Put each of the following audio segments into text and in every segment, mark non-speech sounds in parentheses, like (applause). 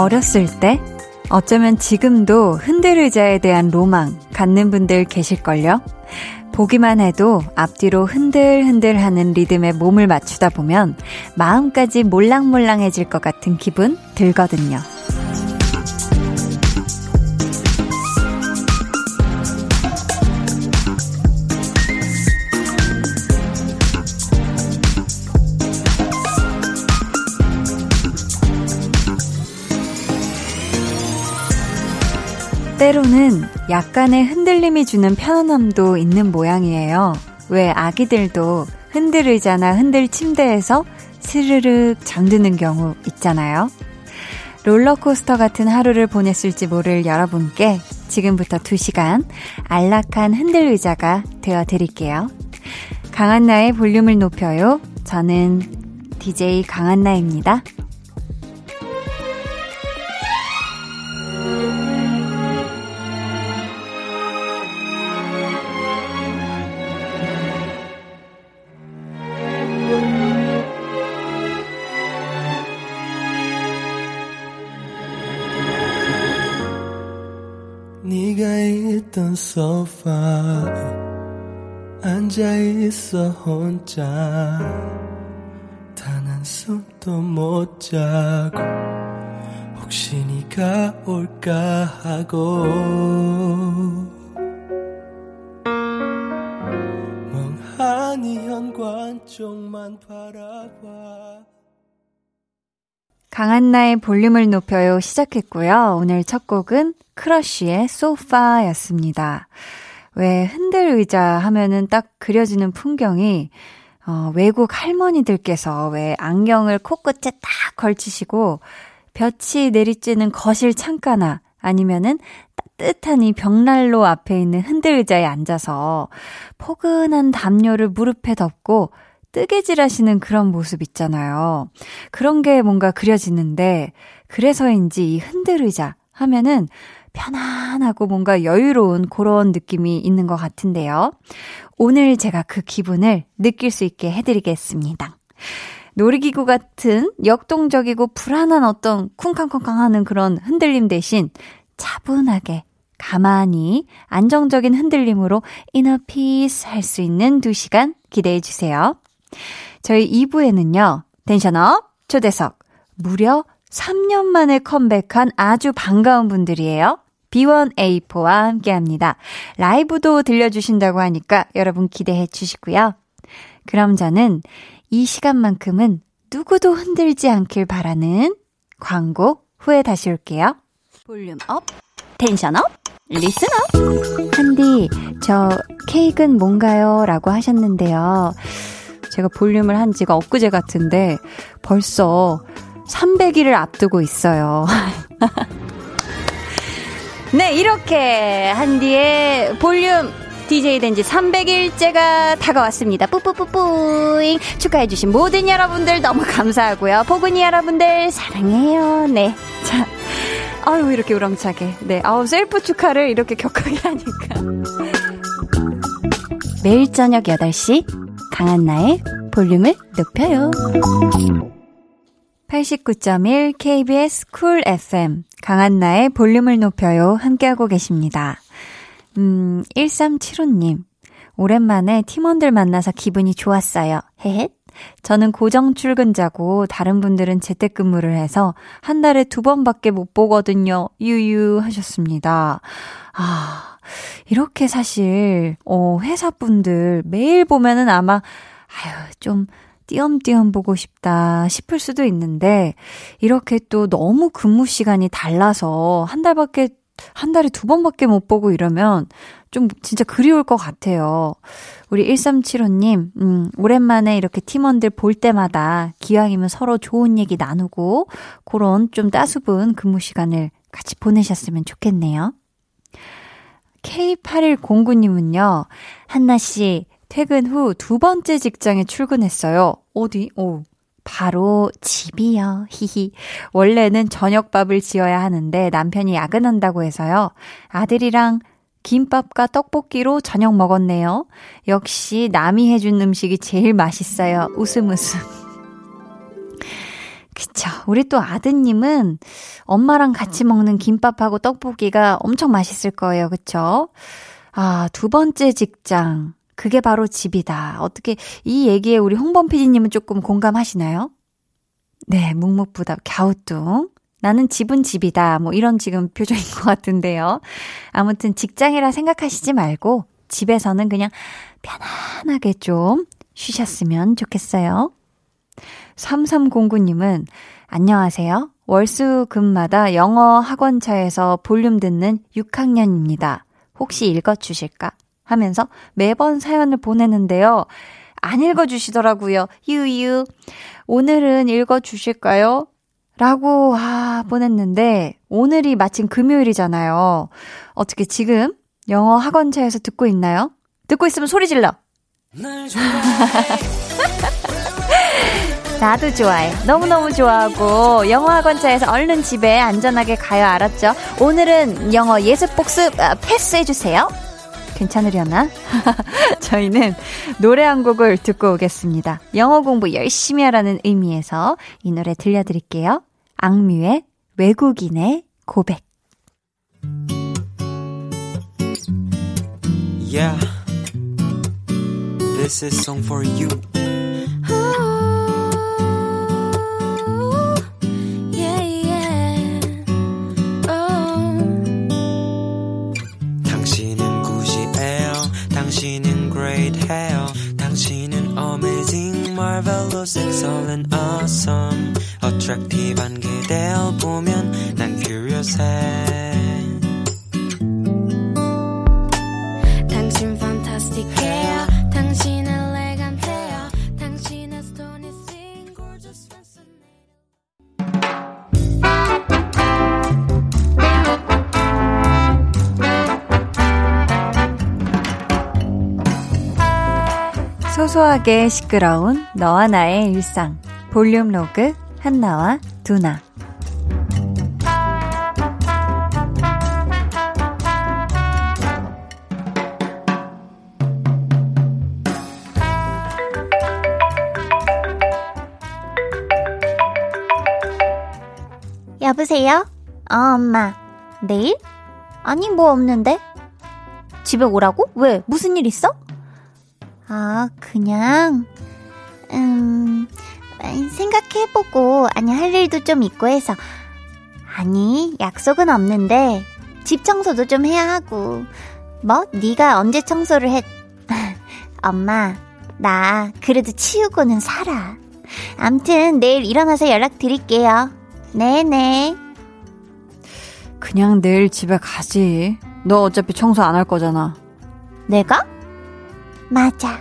어렸을 때 어쩌면 지금도 흔들 의자에 대한 로망 갖는 분들 계실걸요? 보기만 해도 앞뒤로 흔들흔들 하는 리듬에 몸을 맞추다 보면 마음까지 몰랑몰랑해질 것 같은 기분 들거든요. 때로는 약간의 흔들림이 주는 편안함도 있는 모양이에요. 왜 아기들도 흔들 의자나 흔들 침대에서 스르륵 잠드는 경우 있잖아요. 롤러코스터 같은 하루를 보냈을지 모를 여러분께 지금부터 2시간 안락한 흔들 의자가 되어 드릴게요. 강한나의 볼륨을 높여요. 저는 DJ 강한나입니다. 소파에 앉아있어 혼자. 단 한숨도 못 자고 혹시 네가 올까 하고. 멍하니 현관 쪽만 바라봐 강한나의 볼륨을 높여요 시작했고요. 오늘 첫 곡은 크러쉬의 소파였습니다. 왜 흔들 의자 하면은 딱 그려지는 풍경이 어, 외국 할머니들께서 왜 안경을 코끝에 딱 걸치시고 볕이 내리쬐는 거실 창가나 아니면은 따뜻한 이 벽난로 앞에 있는 흔들 의자에 앉아서 포근한 담요를 무릎에 덮고 뜨개질 하시는 그런 모습 있잖아요. 그런 게 뭔가 그려지는데, 그래서인지 이 흔들 의자 하면은 편안하고 뭔가 여유로운 그런 느낌이 있는 것 같은데요. 오늘 제가 그 기분을 느낄 수 있게 해드리겠습니다. 놀이기구 같은 역동적이고 불안한 어떤 쿵쾅쿵쾅 하는 그런 흔들림 대신 차분하게 가만히 안정적인 흔들림으로 inner peace 할수 있는 2시간 기대해 주세요. 저희 2부에는요, tension up 초대석 무려 3년 만에 컴백한 아주 반가운 분들이에요. B1A4와 함께 합니다. 라이브도 들려주신다고 하니까 여러분 기대해 주시고요. 그럼 저는 이 시간만큼은 누구도 흔들지 않길 바라는 광고 후에 다시 올게요. volume up, tension up, listen up. 한디, 저 케이크는 뭔가요? 라고 하셨는데요. 제가 볼륨을 한 지가 엊그제 같은데 벌써 300일을 앞두고 있어요. (laughs) 네, 이렇게 한디의 볼륨 DJ 된 지 300일째가 다가왔습니다. 뿌뿌뿌뿌잉. 축하해주신 모든 여러분들 너무 감사하고요. 보근이 여러분들 사랑해요. 네. 자. 아유, 이렇게 우렁차게. 네. 아우, 셀프 축하를 이렇게 격하게 하니까. (laughs) 매일 저녁 8시, 강한나의 볼륨을 높여요. 89.1 KBS 쿨 FM 강한나의 볼륨을 높여요 함께하고 계십니다. 음, 1375님 오랜만에 팀원들 만나서 기분이 좋았어요. 헤헷. 저는 고정 출근자고 다른 분들은 재택근무를 해서 한 달에 두 번밖에 못 보거든요. 유유 하셨습니다. 아, 이렇게 사실 어 회사분들 매일 보면은 아마 아유 좀 띄엄띄엄 보고 싶다 싶을 수도 있는데, 이렇게 또 너무 근무 시간이 달라서 한 달밖에, 한 달에 두 번밖에 못 보고 이러면 좀 진짜 그리울 것 같아요. 우리 1375님, 음, 오랜만에 이렇게 팀원들 볼 때마다 기왕이면 서로 좋은 얘기 나누고, 그런 좀 따수분 근무 시간을 같이 보내셨으면 좋겠네요. K8109님은요, 한나씨, 퇴근 후 두 번째 직장에 출근했어요. 어디? 오. 바로 집이요. 히히. 원래는 저녁밥을 지어야 하는데 남편이 야근한다고 해서요. 아들이랑 김밥과 떡볶이로 저녁 먹었네요. 역시 남이 해준 음식이 제일 맛있어요. 웃음 웃음. 그쵸. 우리 또 아드님은 엄마랑 같이 먹는 김밥하고 떡볶이가 엄청 맛있을 거예요. 그쵸? 아, 두 번째 직장. 그게 바로 집이다. 어떻게, 이 얘기에 우리 홍범 PD님은 조금 공감하시나요? 네, 묵묵부답, 갸우뚱. 나는 집은 집이다. 뭐 이런 지금 표정인 것 같은데요. 아무튼 직장이라 생각하시지 말고 집에서는 그냥 편안하게 좀 쉬셨으면 좋겠어요. 3309님은 안녕하세요. 월수 금마다 영어 학원차에서 볼륨 듣는 6학년입니다. 혹시 읽어주실까? 하면서 매번 사연을 보내는데요. 안 읽어주시더라고요. 유유. 오늘은 읽어주실까요? 라고, 아, 보냈는데, 오늘이 마침 금요일이잖아요. 어떻게 지금 영어 학원차에서 듣고 있나요? 듣고 있으면 소리 질러! (laughs) 나도 좋아해. 너무너무 좋아하고, 영어 학원 차에서 얼른 집에 안전하게 가요. 알았죠? 오늘은 영어 예습 복습 아, 패스해주세요. 괜찮으려나? (laughs) 저희는 노래 한 곡을 듣고 오겠습니다. 영어 공부 열심히 하라는 의미에서 이 노래 들려드릴게요. 악뮤의 외국인의 고백. Yeah. This is song for you. Marvelous, excellent, awesome. attractive한 그댈 보면 난 curious해. 당신 소소하게 시끄러운 너와 나의 일상. 볼륨 로그 한나와 두나. 여보세요? 어, 엄마. 내일? 아니, 뭐 없는데? 집에 오라고? 왜? 무슨 일 있어? 아, 그냥, 음, 생각해보고, 아니, 할 일도 좀 있고 해서. 아니, 약속은 없는데, 집 청소도 좀 해야 하고. 뭐? 네가 언제 청소를 했... (laughs) 엄마, 나 그래도 치우고는 살아. 암튼 내일 일어나서 연락 드릴게요. 네네. 그냥 내일 집에 가지. 너 어차피 청소 안 할 거잖아. 내가? 맞아.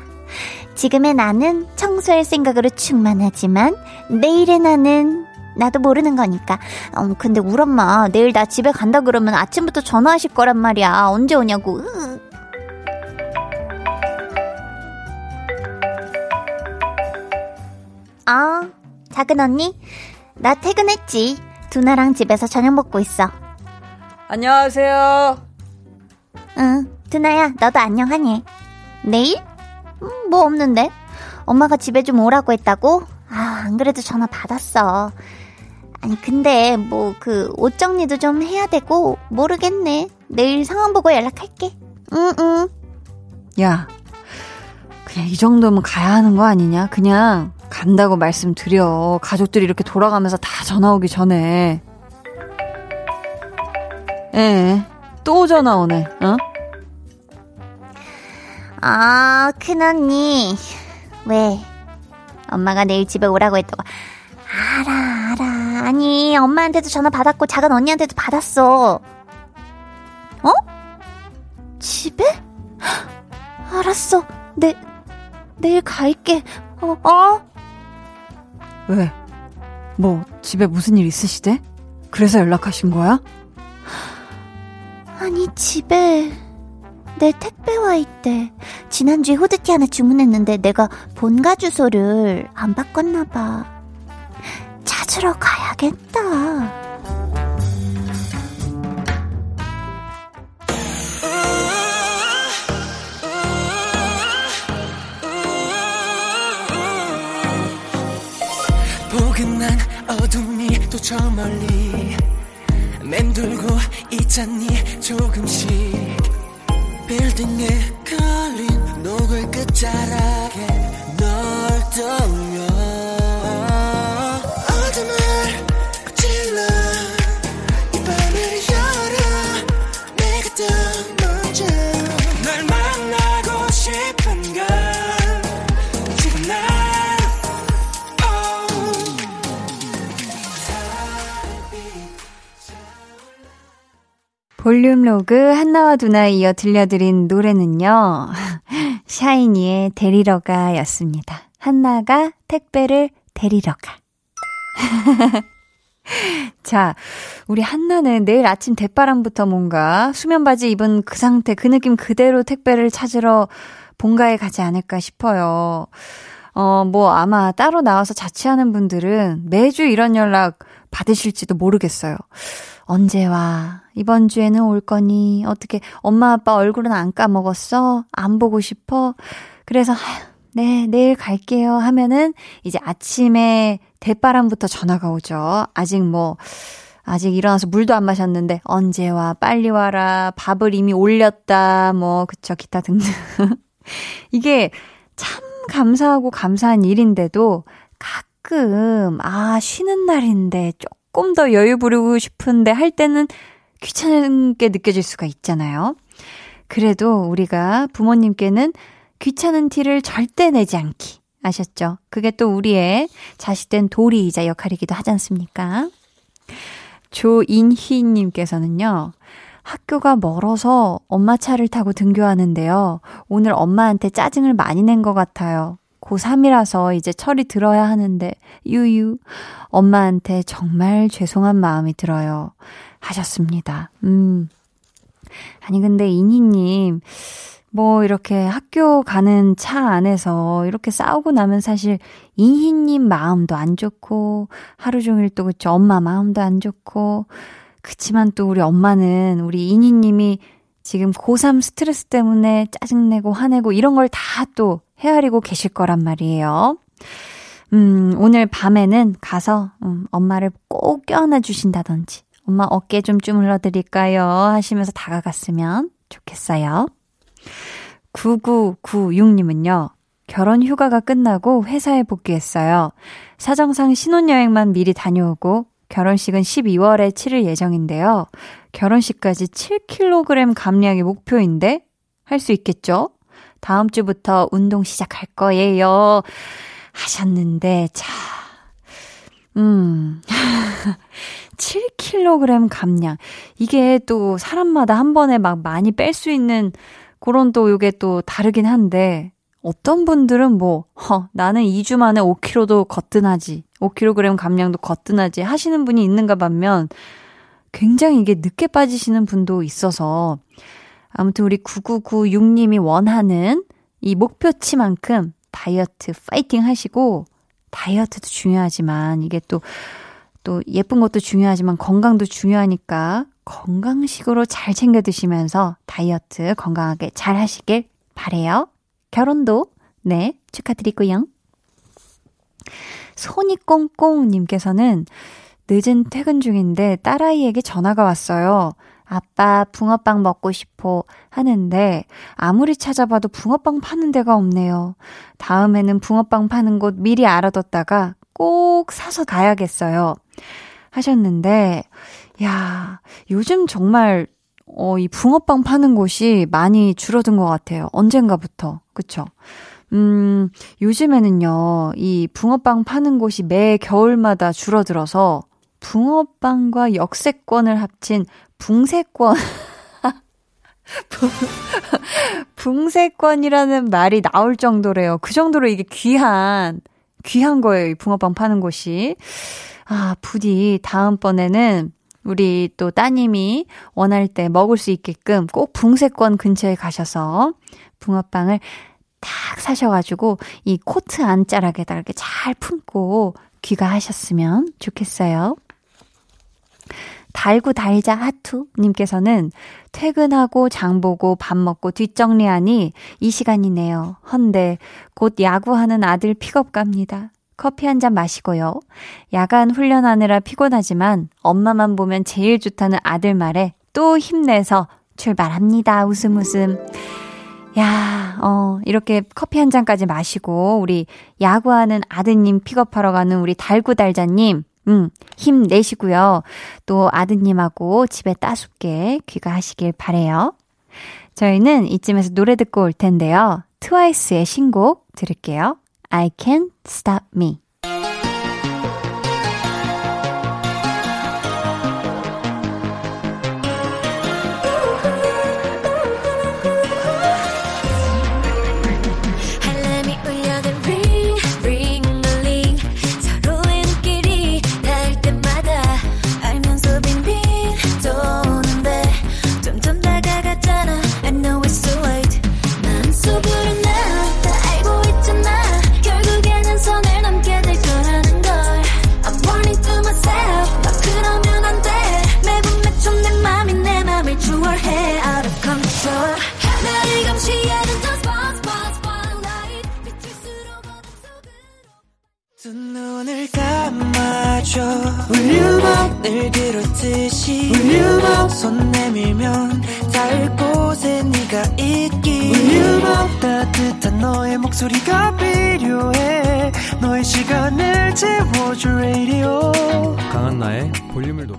지금의 나는 청소할 생각으로 충만하지만 내일의 나는 나도 모르는 거니까. 음, 근데 우리 엄마 내일 나 집에 간다 그러면 아침부터 전화하실 거란 말이야. 언제 오냐고. 으. 아, 작은 언니, 나 퇴근했지. 두나랑 집에서 저녁 먹고 있어. 안녕하세요. 응, 두나야, 너도 안녕하니? 내일? 음, 뭐 없는데? 엄마가 집에 좀 오라고 했다고? 아, 안 그래도 전화 받았어. 아니, 근데 뭐 그 옷 정리도 좀 해야 되고 모르겠네. 내일 상황 보고 연락할게. 응, 응. 야, 그냥 이 정도면 가야 하는 거 아니냐? 그냥 간다고 말씀드려. 가족들이 이렇게 돌아가면서 다 전화 오기 전에. 예, 또 전화 오네, 어? 아, 큰언니. 왜? 엄마가 내일 집에 오라고 했다고. 알아, 알아. 아니, 엄마한테도 전화 받았고, 작은 언니한테도 받았어. 어? 집에? 헉, 알았어. 내, 내일 갈게. 어, 어? 왜? 뭐, 집에 무슨 일 있으시대? 그래서 연락하신 거야? 아니, 집에. 내 택배 와 있대. 지난주에 후드티 하나 주문했는데 내가 본가 주소를 안 바꿨나 봐. 찾으러 가야겠다. 포근한 어둠이 또 저 멀리 맴돌고 있잖니 조금씩 빌딩에 걸린 노을 끝자락에 널 떠올려 볼륨 로그 한나와 두나 이어 들려드린 노래는요. (laughs) 샤이니의 데리러 가 였습니다. 한나가 택배를 데리러 가. (laughs) 자, 우리 한나는 내일 아침 댓바람부터 뭔가 수면 바지 입은 그 상태, 그 느낌 그대로 택배를 찾으러 본가에 가지 않을까 싶어요. 어, 뭐 아마 따로 나와서 자취하는 분들은 매주 이런 연락 받으실지도 모르겠어요. 언제 와? 이번 주에는 올 거니? 어떻게 엄마 아빠 얼굴은 안 까먹었어? 안 보고 싶어? 그래서 네, 내일 갈게요 하면은 이제 아침에 대바람부터 전화가 오죠. 아직 뭐 아직 일어나서 물도 안 마셨는데 언제 와? 빨리 와라. 밥을 이미 올렸다. 뭐 그쵸 기타 등등. (laughs) 이게 참 감사하고 감사한 일인데도 가끔 아 쉬는 날인데 조금 더 여유 부리고 싶은데 할 때는 귀찮게 느껴질 수가 있잖아요. 그래도 우리가 부모님께는 귀찮은 티를 절대 내지 않기. 아셨죠? 그게 또 우리의 자식된 도리이자 역할이기도 하지 않습니까? 조인희님께서는요, 학교가 멀어서 엄마 차를 타고 등교하는데요. 오늘 엄마한테 짜증을 많이 낸 것 같아요. 고3이라서 이제 철이 들어야 하는데, 유유. 엄마한테 정말 죄송한 마음이 들어요. 하셨습니다. 음. 아니, 근데 이니님, 뭐, 이렇게 학교 가는 차 안에서 이렇게 싸우고 나면 사실 이희님 마음도 안 좋고, 하루 종일 또 그쵸, 엄마 마음도 안 좋고, 그치만 또 우리 엄마는 우리 이니님이 지금 고3 스트레스 때문에 짜증내고 화내고 이런 걸 다 또 헤아리고 계실 거란 말이에요. 음, 오늘 밤에는 가서, 음, 엄마를 꼭 껴안아 주신다든지, 엄마 어깨 좀 주물러 드릴까요? 하시면서 다가갔으면 좋겠어요. 9996님은요, 결혼 휴가가 끝나고 회사에 복귀했어요. 사정상 신혼여행만 미리 다녀오고, 결혼식은 12월에 치를 예정인데요. 결혼식까지 7kg 감량이 목표인데, 할 수 있겠죠? 다음 주부터 운동 시작할 거예요. 하셨는데, 자, 음. (laughs) 7kg 감량. 이게 또 사람마다 한 번에 막 많이 뺄 수 있는 그런 또 요게 또 다르긴 한데, 어떤 분들은 뭐, 허, 나는 2주 만에 5kg도 거뜬하지, 5kg 감량도 거뜬하지 하시는 분이 있는가 반면, 굉장히 이게 늦게 빠지시는 분도 있어서, 아무튼 우리 9996님이 원하는 이 목표치만큼 다이어트 파이팅 하시고, 다이어트도 중요하지만, 이게 또, 또 예쁜 것도 중요하지만 건강도 중요하니까 건강식으로 잘 챙겨 드시면서 다이어트 건강하게 잘 하시길 바래요. 결혼도 네 축하드리고요. 손이 꽁꽁님께서는 늦은 퇴근 중인데 딸아이에게 전화가 왔어요. 아빠 붕어빵 먹고 싶어 하는데 아무리 찾아봐도 붕어빵 파는 데가 없네요. 다음에는 붕어빵 파는 곳 미리 알아뒀다가 꼭 사서 가야겠어요. 하셨는데, 야, 요즘 정말, 어, 이 붕어빵 파는 곳이 많이 줄어든 것 같아요. 언젠가부터. 그쵸? 음, 요즘에는요, 이 붕어빵 파는 곳이 매 겨울마다 줄어들어서, 붕어빵과 역세권을 합친 붕세권. (laughs) 붕세권이라는 말이 나올 정도래요. 그 정도로 이게 귀한, 귀한 거예요. 이 붕어빵 파는 곳이. 아, 부디 다음번에는 우리 또 따님이 원할 때 먹을 수 있게끔 꼭 붕세권 근처에 가셔서 붕어빵을 탁 사셔가지고 이 코트 안자락에다 이렇게 잘 품고 귀가하셨으면 좋겠어요. 달구 달자 하투님께서는 퇴근하고 장 보고 밥 먹고 뒷정리하니 이 시간이네요. 헌데 곧 야구하는 아들 픽업 갑니다. 커피 한 잔 마시고요. 야간 훈련하느라 피곤하지만 엄마만 보면 제일 좋다는 아들 말에 또 힘내서 출발합니다. 웃음 웃음. 야, 어, 이렇게 커피 한 잔까지 마시고, 우리 야구하는 아드님 픽업하러 가는 우리 달구달자님, 음, 힘내시고요. 또 아드님하고 집에 따숩게 귀가하시길 바래요. 저희는 이쯤에서 노래 듣고 올 텐데요. 트와이스의 신곡 들을게요. I can't stop me. 목소리가 필요해. 너의 시간을 채워줄 radio. 강한나의 볼륨을 높여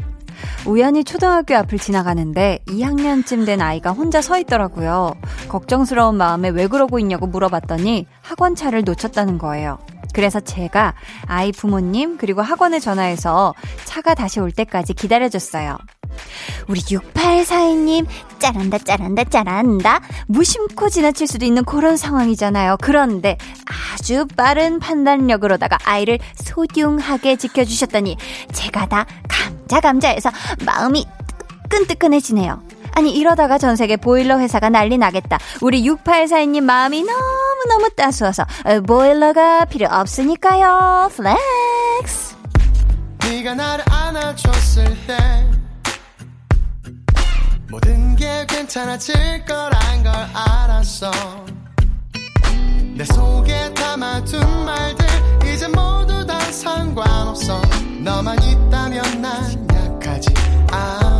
우연히 초등학교 앞을 지나가는데 2학년쯤 된 아이가 혼자 서 있더라고요. 걱정스러운 마음에 왜 그러고 있냐고 물어봤더니 학원차를 놓쳤다는 거예요. 그래서 제가 아이 부모님 그리고 학원에 전화해서 차가 다시 올 때까지 기다려줬어요. 우리 6842님 짜란다 짜란다 짜란다 무심코 지나칠 수도 있는 그런 상황이잖아요. 그런데 아주 빠른 판단력으로다가 아이를 소중하게 지켜주셨더니 제가 다 감 자 감자해서 마음이 뜨끈뜨끈해지네요. 아니 이러다가 전 세계 보일러 회사가 난리 나겠다. 우리 6842님 마음이 너무너무 따스워서 어, 보일러가 필요 없으니까요. flex. 네가 나를 안아줬을 때 모든 게 괜찮아질 거란 걸 알았어 내 속에 담아둔 말들 이제 모두 다 상관없어. 너만 있다면 난 약하지 않아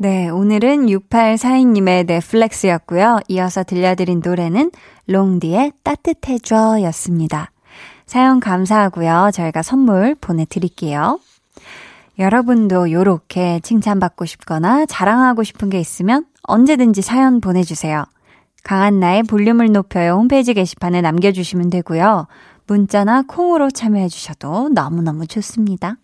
네, 오늘은 6842님의 넷플렉스였고요. 이어서 들려드린 노래는 롱디의 따뜻해줘 였습니다. 사연 감사하고요. 저희가 선물 보내드릴게요. 여러분도 요렇게 칭찬받고 싶거나 자랑하고 싶은 게 있으면 언제든지 사연 보내주세요. 강한나의 볼륨을 높여요 홈페이지 게시판에 남겨주시면 되고요. 문자나 콩으로 참여해주셔도 너무너무 좋습니다.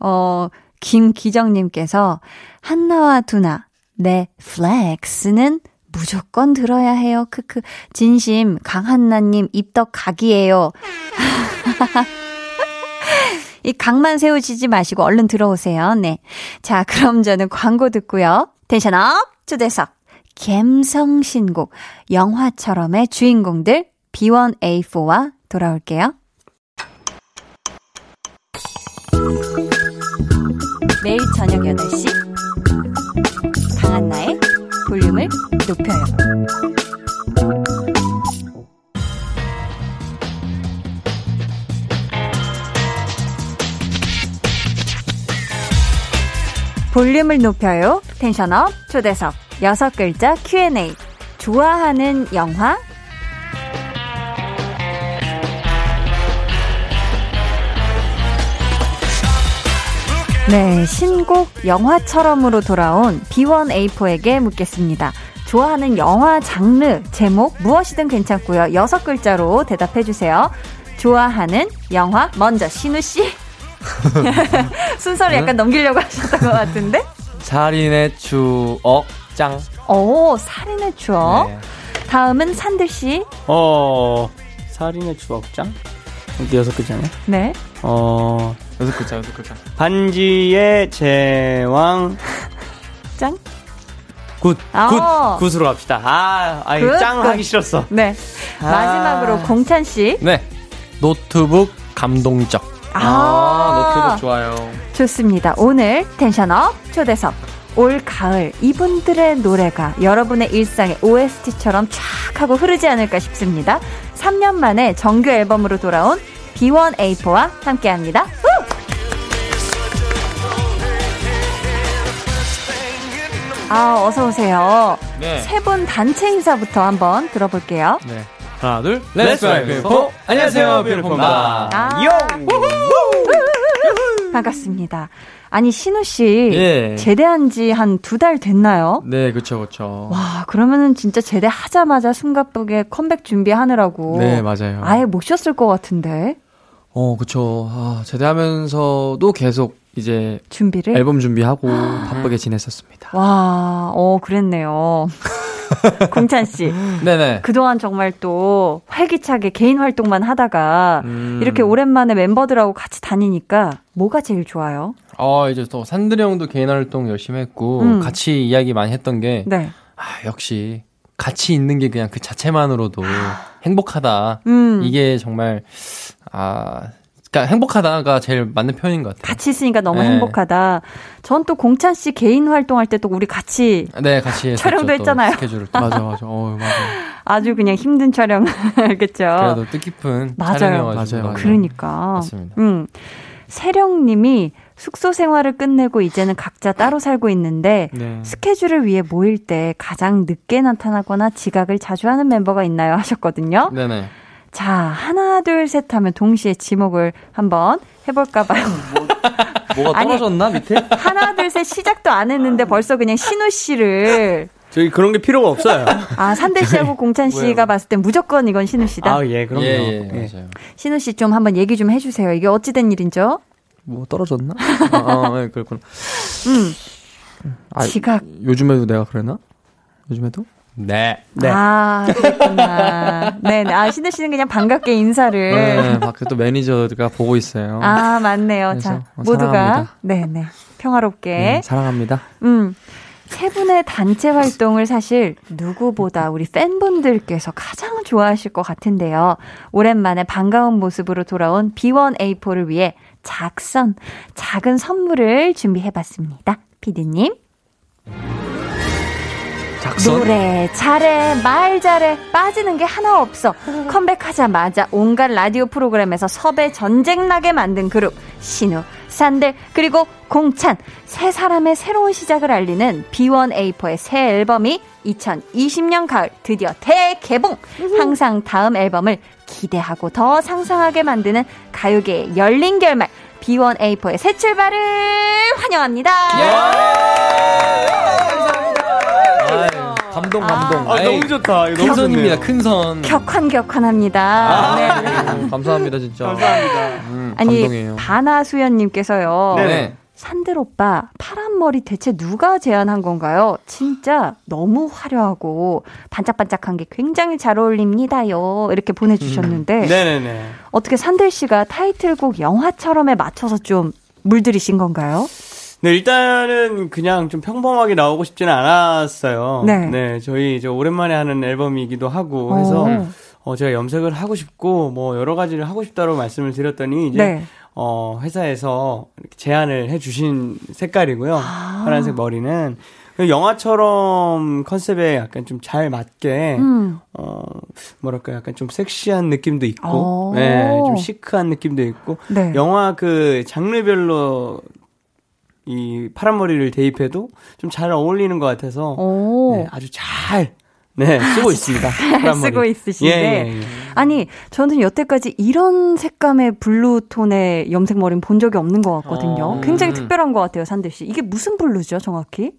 어, 김기정님께서 한나와 두나, 내 flex는 무조건 들어야 해요. 크크. 진심 강한나님 입덕 각이에요. (laughs) 이 각만 세우시지 마시고 얼른 들어오세요. 네. 자, 그럼 저는 광고 듣고요. tension up! 초대석. 갬성 신곡. 영화처럼의 주인공들 B1A4와 돌아올게요. 매일 저녁 8시 강한나의 볼륨을 높여요. 볼륨을 높여요. 텐션업 초대석 여섯 글자 Q&A 좋아하는 영화 네, 신곡 영화처럼으로 돌아온 B1A4에게 묻겠습니다. 좋아하는 영화 장르, 제목 무엇이든 괜찮고요. 여섯 글자로 대답해 주세요. 좋아하는 영화 먼저 신우 씨. (laughs) 순서를 약간 넘기려고 하셨던 것 같은데? 살인의 추억 짱. 오, 살인의 추억. 네. 다음은 산들 씨. 어, 살인의 추억장? 이게 여섯 글자네. 네. 어, 여섯 글자, 여섯 글자. 반지의 제왕, 짱. 굿, 아. 굿, 굿으로 갑시다. 아, 아니, good, 짱 good. 하기 싫었어. 네. 아. 마지막으로 공찬 씨. 네. 노트북 감동적. 아, 노트북 좋아요. 좋습니다. 오늘 tension up 초대석. 올 가을 이분들의 노래가 여러분의 일상의 OST처럼 쫙 하고 흐르지 않을까 싶습니다. 3년 만에 정규 앨범으로 돌아온 B1A4와 함께합니다. 아, 어서 오세요. 네. 세 분 단체 인사부터 한번 들어볼게요. 네. 하나, 둘, Let's fly. 안녕하세요, B1A4입니다. 아. 요! (laughs) 반갑습니다. 아니, 신우 씨. 예. 제대한 지 한 두 달 됐나요? 네, 그쵸, 그쵸. 와, 그러면은 진짜 제대하자마자 숨가쁘게 컴백 준비하느라고. 네, 맞아요. 아예 못 쉬었을 것 같은데. 어, 그쵸. 아, 제대하면서도 계속 이제 준비를. 앨범 준비하고 바쁘게 지냈었습니다. 와, 어, 그랬네요. (laughs) 공찬 씨. 네네. 그동안 정말 또 활기차게 개인 활동만 하다가 음. 이렇게 오랜만에 멤버들하고 같이 다니니까 뭐가 제일 좋아요? 어, 이제 또 산들이 형도 개인 활동 열심히 했고, 음. 같이 이야기 많이 했던 게, 네. 아, 역시, 같이 있는 게 그냥 그 자체만으로도 행복하다. 음. 이게 정말, 아, 그니까 행복하다가 제일 맞는 표현인 것 같아요. 같이 있으니까 너무 네. 행복하다. 전 또 공찬 씨 개인 활동할 때 또 우리 같이 네, 같이 했었죠. 촬영도 또 했잖아요. 스케줄을 또. 맞아, 맞아. 어, 맞아. (laughs) 아주 그냥 힘든 촬영, (laughs) 그쵸? 그래도 뜻깊은 맞아요. 촬영이어가지고. 맞아요, 맞아요. 그러니까. 맞습니다. 음. 세령님이 숙소 생활을 끝내고 이제는 각자 따로 살고 있는데 네. 스케줄을 위해 모일 때 가장 늦게 나타나거나 지각을 자주 하는 멤버가 있나요? 하셨거든요. 네네. 자, 하나, 둘, 셋 하면 동시에 지목을 한번 해볼까봐요. 뭐가 아니, 떨어졌나, 밑에? 하나, 둘, 셋 시작도 안 했는데 벌써 그냥 신우 씨를. 저희 그런 게 필요가 없어요. 아, 산대 씨하고 공찬 씨가 봤을 땐 무조건 이건 신우 씨다. 아, 예, 그럼요. 예, 예, 예. 맞아요. 신우 씨 좀 한번 얘기 좀 해주세요. 이게 어찌된 일인죠? 뭐 떨어졌나? (laughs) 아, 아, 네, 그렇구나. 음. 아, 지각. 요즘에도 내가 그랬나? 요즘에도? 네. 네. 아, 그랬구나. 네네. 아, 신우 씨는 그냥 반갑게 인사를. 네, 밖에 또 매니저가 보고 있어요. 아, 맞네요. 자, 어, 모두가. 사랑합니다. 네 네. 평화롭게. 네, 사랑합니다. 음. 세 분의 단체 활동을 사실 누구보다 우리 팬분들께서 가장 좋아하실 것 같은데요. 오랜만에 반가운 모습으로 돌아온 B1A4를 위해 작선, 작은 선물을 준비해봤습니다. 피디님. 작선? 노래 잘해 말 잘해 빠지는 게 하나 없어. (laughs) 컴백하자마자 온갖 라디오 프로그램에서 섭외 전쟁 나게 만든 그룹 신우 산들 그리고 공찬. 세 사람의 새로운 시작을 알리는 B1A4의 새 앨범이 2020년 가을 드디어 대개봉! 항상 다음 앨범을 기대하고 더 상상하게 만드는 가요계의 열린 결말 B1A4의 새 출발을 환영합니다. 아유, 감동, 감동. 아, 너무 좋다. 이거 너무 선입니다, 좋네요. 큰 선. 격환격환합니다. 네. 음, 감사합니다, 진짜. 감사합니다. 음, 아니 감동이에요. 바나수연님께서요. 네. 산들 오빠 파란 머리 대체 누가 제안한 건가요? 진짜 너무 화려하고 반짝반짝한 게 굉장히 잘 어울립니다요. 이렇게 보내주셨는데 네네네. 어떻게 산들 씨가 타이틀곡 영화처럼에 맞춰서 좀 물들이신 건가요? 네, 일단은 그냥 좀 평범하게 나오고 싶지는 않았어요. 네. 저희 저 오랜만에 하는 앨범이기도 하고 해서 어. 어, 제가 염색을 하고 싶고 뭐 여러 가지를 하고 싶다고 말씀을 드렸더니 이제 네. 어, 회사에서 제안을 해 주신 색깔이고요. 아. 파란색 머리는 그 영화처럼 컨셉에 약간 좀 잘 맞게 음. 어, 뭐랄까 약간 좀 섹시한 느낌도 있고 오. 네, 좀 시크한 느낌도 있고 네. 영화 그 장르별로 이 파란 머리를 대입해도 좀 잘 어울리는 것 같아서 오. 네, 아주 잘 네, 쓰고 있습니다. 쓰고 있으신데. 예, 예, 예. 아니, 저는 여태까지 이런 색감의 blue tone의 염색 머리는 본 적이 없는 것 같거든요. 어. 굉장히 특별한 것 같아요, 산들 씨. 이게 무슨 blue죠, 정확히?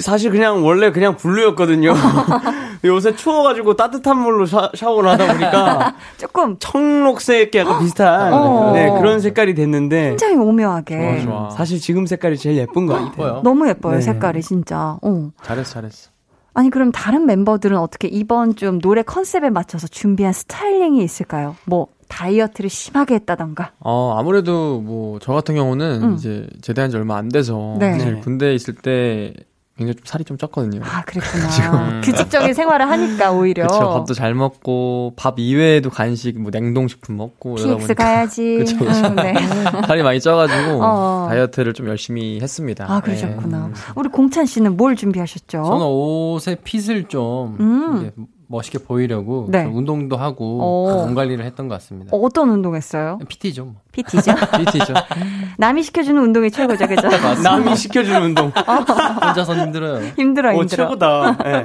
사실 그냥 원래 그냥 blue였거든요. (laughs) 요새 추워가지고 따뜻한 물로 샤, 샤워를 하다 보니까 (laughs) 조금 청록색에 약간 비슷한 어. 네, 그런 색깔이 됐는데 굉장히 오묘하게. 좋아, 좋아. 사실 지금 색깔이 제일 예쁜 것 같아요. 너무 예뻐요, 네. 색깔이 진짜. 어. 잘했어, 잘했어. 아니, 그럼 다른 멤버들은 어떻게 이번 좀 노래 컨셉에 맞춰서 준비한 스타일링이 있을까요? 뭐, 다이어트를 심하게 했다던가. 어, 아무래도 뭐, 저 같은 경우는 음. 이제 제대한 지 얼마 안 돼서 네. 사실 네. 군대에 있을 때 굉장히 좀 살이 좀 쪘거든요. 아, 그랬구나. (laughs) 지금. 규칙적인 생활을 하니까 오히려. 그쵸, 밥도 잘 먹고, 밥 이외에도 간식, 뭐, 냉동식품 먹고, 이러다 PX 보니까 가야지. (laughs) 그쵸, 그쵸. 음, 네. (laughs) 살이 많이 쪄가지고, 어. 다이어트를 좀 열심히 했습니다. 아, 그러셨구나. 네. 우리 공찬 씨는 뭘 준비하셨죠? 저는 옷의 핏을 좀 음. 멋있게 보이려고 네. 좀 운동도 하고 오. 몸 관리를 했던 것 같습니다. 어, 어떤 운동 했어요? PT죠. 뭐. PT죠? PT죠. (laughs) 남이 시켜주는 운동이 최고죠, 그죠? (laughs) 남이 시켜주는 운동. (laughs) 혼자서 힘들어요. 힘들어, 오, 힘들어. 최고다. 네.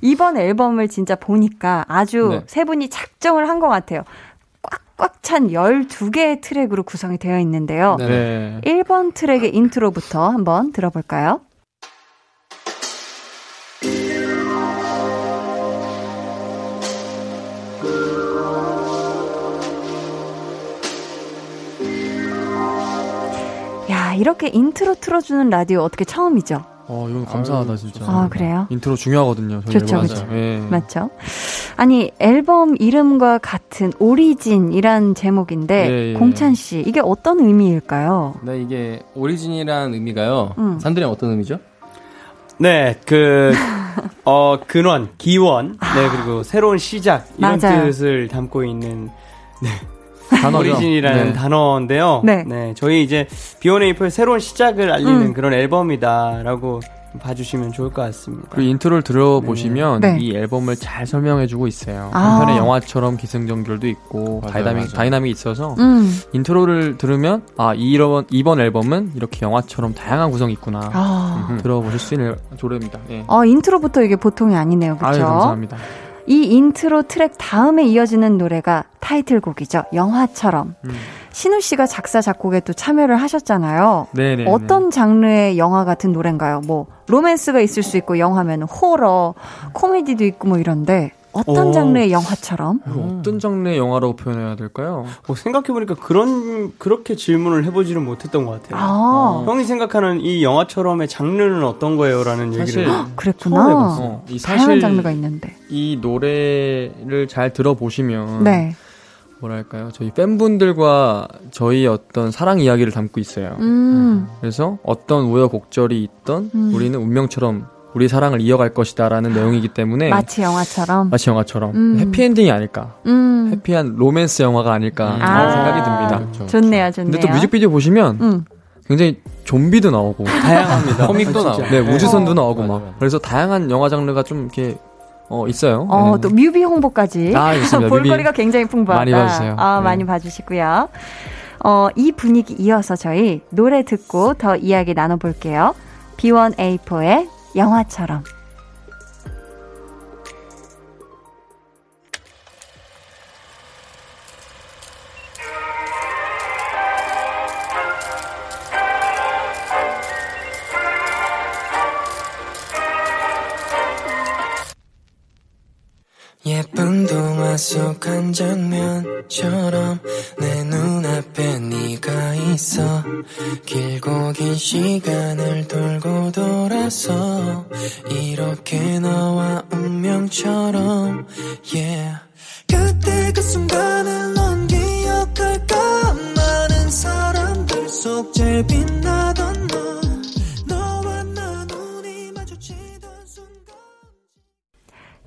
이번 앨범을 진짜 보니까 아주 네. 세 분이 작정을 한 것 같아요. 꽉꽉 찬 12개의 트랙으로 구성이 되어 있는데요. 네. 네. 1번 트랙의 intro부터 한번 들어볼까요? 이렇게 인트로 틀어주는 라디오 어떻게 처음이죠? 어, 이건 감사하다, 진짜. 아, 그래요? 인트로 중요하거든요. 저희 좋죠, 앨범에서. 그쵸. 예. 맞죠? 아니, 앨범 이름과 같은 오리진이란 제목인데, 예, 예. 공찬 씨, 이게 어떤 의미일까요? 네, 이게 오리진이라는 의미가요. 음. 산들이 어떤 의미죠? 네, 그, 어, 근원, 기원, 네, 그리고 새로운 시작, 이런 맞아요. 뜻을 담고 있는 단어죠. 오리진이라는 네. 단어인데요. 네. 저희 이제 비오네이프의 새로운 시작을 알리는 음. 그런 앨범이다라고 봐주시면 좋을 것 같습니다. 그 intro를 들어보시면 네. 이 앨범을 잘 설명해주고 있어요. 아. 한편의 영화처럼 기승전결도 있고 맞아요, 다이나믹, 맞아요. dynamic이 있어서 음. intro를 들으면 아 이번 이번 앨범은 이렇게 영화처럼 다양한 구성이 있구나 아. 음, 들어보실 수 있는 노래입니다. 예. 어, intro부터 이게 보통이 아니네요. 그죠? 아유 감사합니다. 이 인트로 트랙 다음에 이어지는 노래가 타이틀곡이죠. 영화처럼. 음. 신우 씨가 작사, 작곡에 또 참여를 하셨잖아요. 네네. 어떤 장르의 영화 같은 노래인가요? 뭐, 로맨스가 있을 수 있고, 영화면 호러, 코미디도 있고 뭐 이런데, 어떤 오. 장르의 영화처럼? 어떤 장르의 영화라고 표현해야 될까요? 어, 생각해보니까 그런, 그렇게 질문을 해보지는 못했던 것 같아요. 아, 형이 생각하는 이 영화처럼의 장르는 어떤 거예요? 라는 사실 얘기를. 그랬구나. 처음 해봤어. 어, 이 다양한 사실 장르가 있는데. 이 노래를 잘 들어보시면 네. 뭐랄까요 저희 팬분들과 저희 어떤 사랑 이야기를 담고 있어요. 음, 그래서 어떤 우여곡절이 있던 음. 우리는 운명처럼 우리 사랑을 이어갈 것이다라는 내용이기 때문에 마치 영화처럼. 마치 영화처럼 음. 해피엔딩이 아닐까 음, 해피한 로맨스 영화가 아닐까 음. 아. 생각이 듭니다. 그렇죠. 좋네요, 좋네요. 근데 또 뮤직비디오 보시면 음, 굉장히 좀비도 나오고 다양합니다. 코믹도. 나오고. 네 우주선도 나오고 맞아, 막 맞아. 그래서 다양한 영화 장르가 좀 이렇게 어 있어요. 어, 네. 또 뮤비 홍보까지. 아, 있습니다. 볼거리가. 굉장히 풍부하다. 많이 봐주세요. 아, 네. 많이 봐주시고요. 어, 이 분위기 이어서 저희 노래 듣고 더 이야기 나눠볼게요. B1A4의 영화처럼. 화속한 장면처럼 내 눈앞에 네가 있어. 길고 긴 시간을 돌고 돌아서 이렇게 너와 운명처럼 yeah. 그때 그 순간을 넌 기억할까? 많은 사람들 속 제일 빛나던 너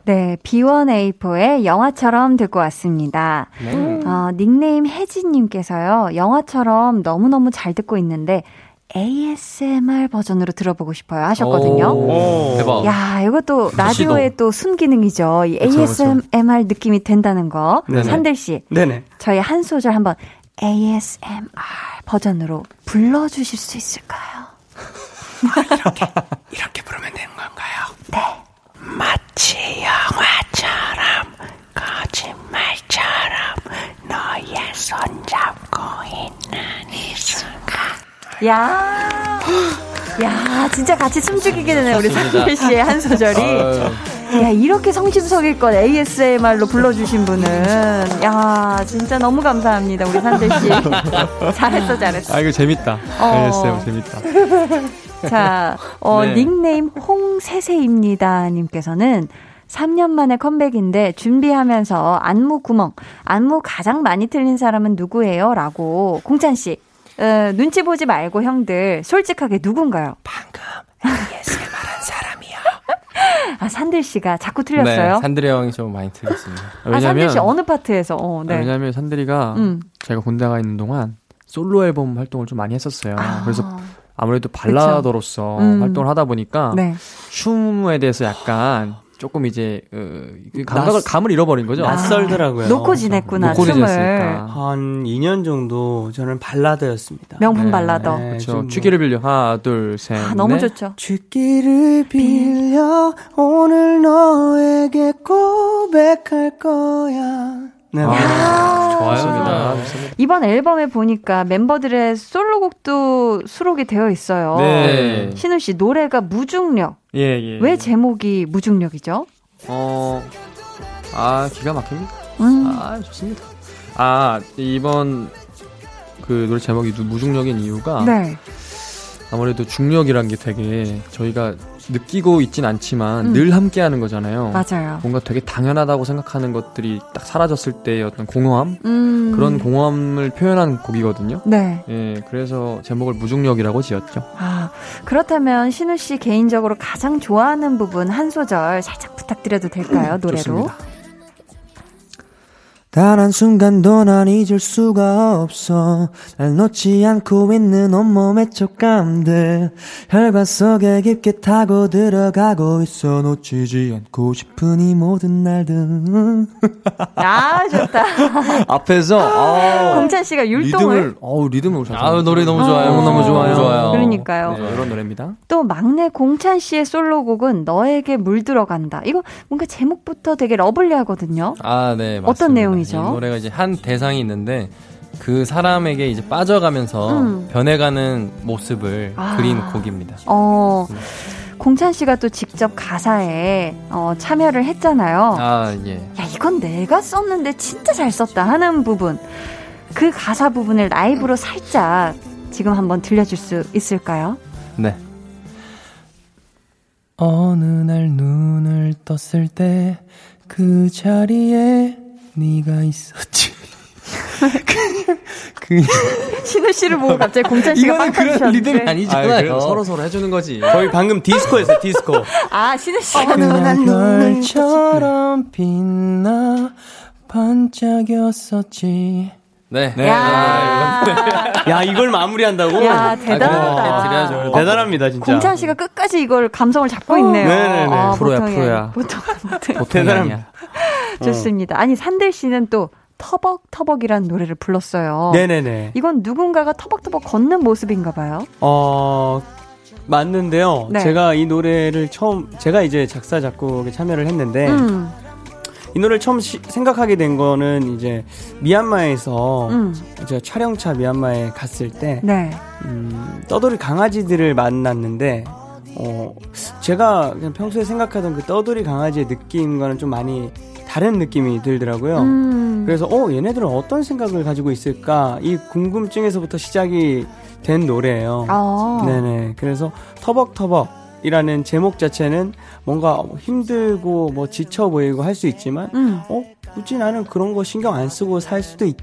네, B1A4의 영화처럼 듣고 왔습니다. 어, 닉네임 혜진님께서요, 영화처럼 너무너무 잘 듣고 있는데, ASMR 버전으로 들어보고 싶어요 하셨거든요. 오. 대박. 야, 이것도 라디오의 또 순기능이죠. 이 그쵸, ASMR 느낌이 된다는 거. 네네. 산들 씨, 네네. 저희 한 소절 한번 ASMR 버전으로 불러 주실 수 있을까요? (laughs) 이렇게 부르면 되는 건가요? 네. 마치 영화처럼 거짓말처럼 너의 손 잡고 있는 이 순간 야, 야, 진짜 같이 숨죽이게 되네 우리 산들 씨의 한 소절이. (laughs) 야, 이렇게 성심성의껏 ASMR로 불러주신 분은, 야, 진짜 너무 감사합니다, 우리 산들 씨. (laughs) 잘했어, 잘했어. 아 이거 재밌다. 어. 알겠어요, 재밌다. (laughs) 자, 어, 네. 닉네임 홍세세입니다. 님께서는 3년 만에 컴백인데 준비하면서 안무 구멍, 안무 가장 많이 틀린 사람은 누구예요? 라고, 공찬 씨, 어, 눈치 보지 말고 형들, 솔직하게 누군가요? 방금 ASMR 한 사람이요. (laughs) 아, 산들 씨가 자꾸 틀렸어요? 네, 산드레 형이 좀 많이 틀렸습니다. 아, 산들 씨 어느 파트에서? 어, 네. 왜냐면 산들이가 음. 제가 군대 가 있는 동안 솔로 앨범 활동을 좀 많이 했었어요. 아. 그래서 아무래도 발라더로서 음. 활동을 하다 보니까 네. 춤에 대해서 약간 조금 이제 어, 그 감각을 낯- 감을 잃어버린 거죠. 낯설더라고요. 놓고 지냈구나, 놓고 춤을. 지냈으니까. 한 2년 정도 저는 발라드였습니다. 명품 네. 발라더. 네, 그렇죠. 좀 취기를 빌려 하나 둘 셋. 아, 너무 넷. 좋죠. 쥐기를 빌려 오늘 너에게 고백할 거야. 네, 아, 좋아요. 이번 앨범에 보니까 멤버들의 솔로곡도 수록이 되어 있어요. 네. 신우 씨 노래가 무중력. 예, 예. 왜 제목이 무중력이죠? 어, 아, 기가 막힙니다. 음. 아, 좋습니다. 아, 이번 그 노래 제목이 누- 무중력인 이유가 네. 아무래도 중력이란 게 되게 저희가 느끼고 있진 않지만 음. 늘 함께 하는 거잖아요. 맞아요. 뭔가 되게 당연하다고 생각하는 것들이 딱 사라졌을 때의 어떤 공허함? 음. 그런 공허함을 표현한 곡이거든요. 네. 예, 그래서 제목을 무중력이라고 지었죠. 아, 그렇다면 신우 씨 개인적으로 가장 좋아하는 부분 한 소절 살짝 부탁드려도 될까요? 노래로. 좋습니다. 단 한순간도 난 잊을 수가 없어 날 놓지 않고 있는 온몸의 촉감들 혈관 속에 깊게 타고 들어가고 있어 놓치지 않고 싶은 이 모든 날들 (laughs) 아, 좋다. 앞에서 아, 공찬 씨가 율동을 리듬을 어우 리듬을 잘 아유, 노래 너무 좋아요. 어, 너무 좋아요. 좋아요. 그러니까요. 네, 이런 노래입니다. 또 막내 공찬 씨의 솔로곡은 너에게 물들어간다. 이거 뭔가 제목부터 되게 러블리하거든요. 아, 네. 맞습니다. 어떤 내용이 죠? 이 노래가 이제 한 대상이 있는데 그 사람에게 이제 빠져가면서 음. 변해가는 모습을 아. 그린 곡입니다. 어, 공찬 씨가 또 직접 가사에 어, 참여를 했잖아요. 아, 예. 야, 이건 내가 썼는데 진짜 잘 썼다 하는 부분. 그 가사 부분을 라이브로 살짝 지금 한번 들려줄 수 있을까요? 네. 어느 날 눈을 떴을 때 그 자리에 네가 있었지. (laughs) 그, 신우 씨를 보고 갑자기 공찬 씨가 빵 터지셨는데. 아니잖아요. 서로 서로 해주는 거지. 거의 방금 디스코였어요, 디스코. 아, 신우 씨가 그냥 별처럼 빛나 반짝였었지. 네. 네. 야, 야, 이걸 마무리한다고? 야 대단하다. 드려야죠. 대단합니다, 진짜. 공찬 씨가 끝까지 이걸 감성을 잡고 있네요. 네네네. 아, 프로야, 보통이 프로야. 보통 보통 보통이 대단합니다. 아니야. (laughs) 좋습니다. 아니 산들 씨는 또 터벅터벅이라는 노래를 불렀어요. 네네네. 이건 누군가가 터벅터벅 걷는 모습인가 봐요. 어, 맞는데요. 네. 제가 이 노래를 처음, 제가 이제 작사, 작곡에 참여를 했는데, 음, 이 노래를 처음 시- 생각하게 된 거는 이제 미얀마에서 음, 제가 촬영차 미얀마에 갔을 때, 네. 음, 떠돌이 강아지들을 만났는데, 어, 제가 그냥 평소에 생각하던 그 떠돌이 강아지의 느낌과는 좀 많이 다른 느낌이 들더라고요. 음, 그래서 어 얘네들은 어떤 생각을 가지고 있을까 이 궁금증에서부터 시작이 된 노래예요. 어, 네네. 그래서 터벅터벅 이라는 제목 자체는 뭔가 힘들고 뭐 지쳐 보이고 할 수 있지만 음, 어 굳이 나는 그런 거 신경 안 쓰고 살 수도 있,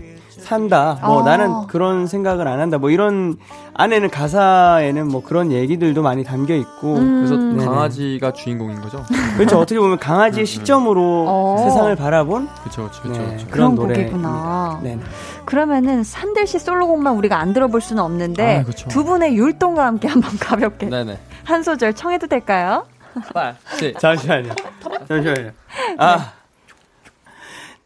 산다. 뭐 어. 나는 그런 생각을 안 한다. 뭐 이런 안에는 가사에는 뭐 그런 얘기들도 많이 담겨 있고 음. 그래서 네네. 강아지가 주인공인 거죠. 그렇죠. 어떻게 보면 강아지의 시점으로 어. 세상을 바라본 그렇죠, 그렇죠, 네, 그렇죠. 그런 그런. 노래입니다. 네. 그러면은 산들 씨 솔로곡만 우리가 안 들어볼 수는 없는데 아, 그쵸. 두 분의 율동과 함께 한번 가볍게 네네. 한 소절 청해도 될까요? 잠시만요. 잠시만요. 아.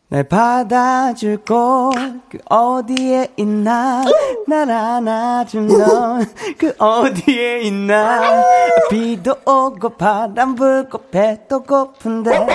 날 받아줄 곳, 그 어디에 있나? 날 안아준 넌, 그 어디에 있나? 비도 오고 바람 불고 배도 고픈데,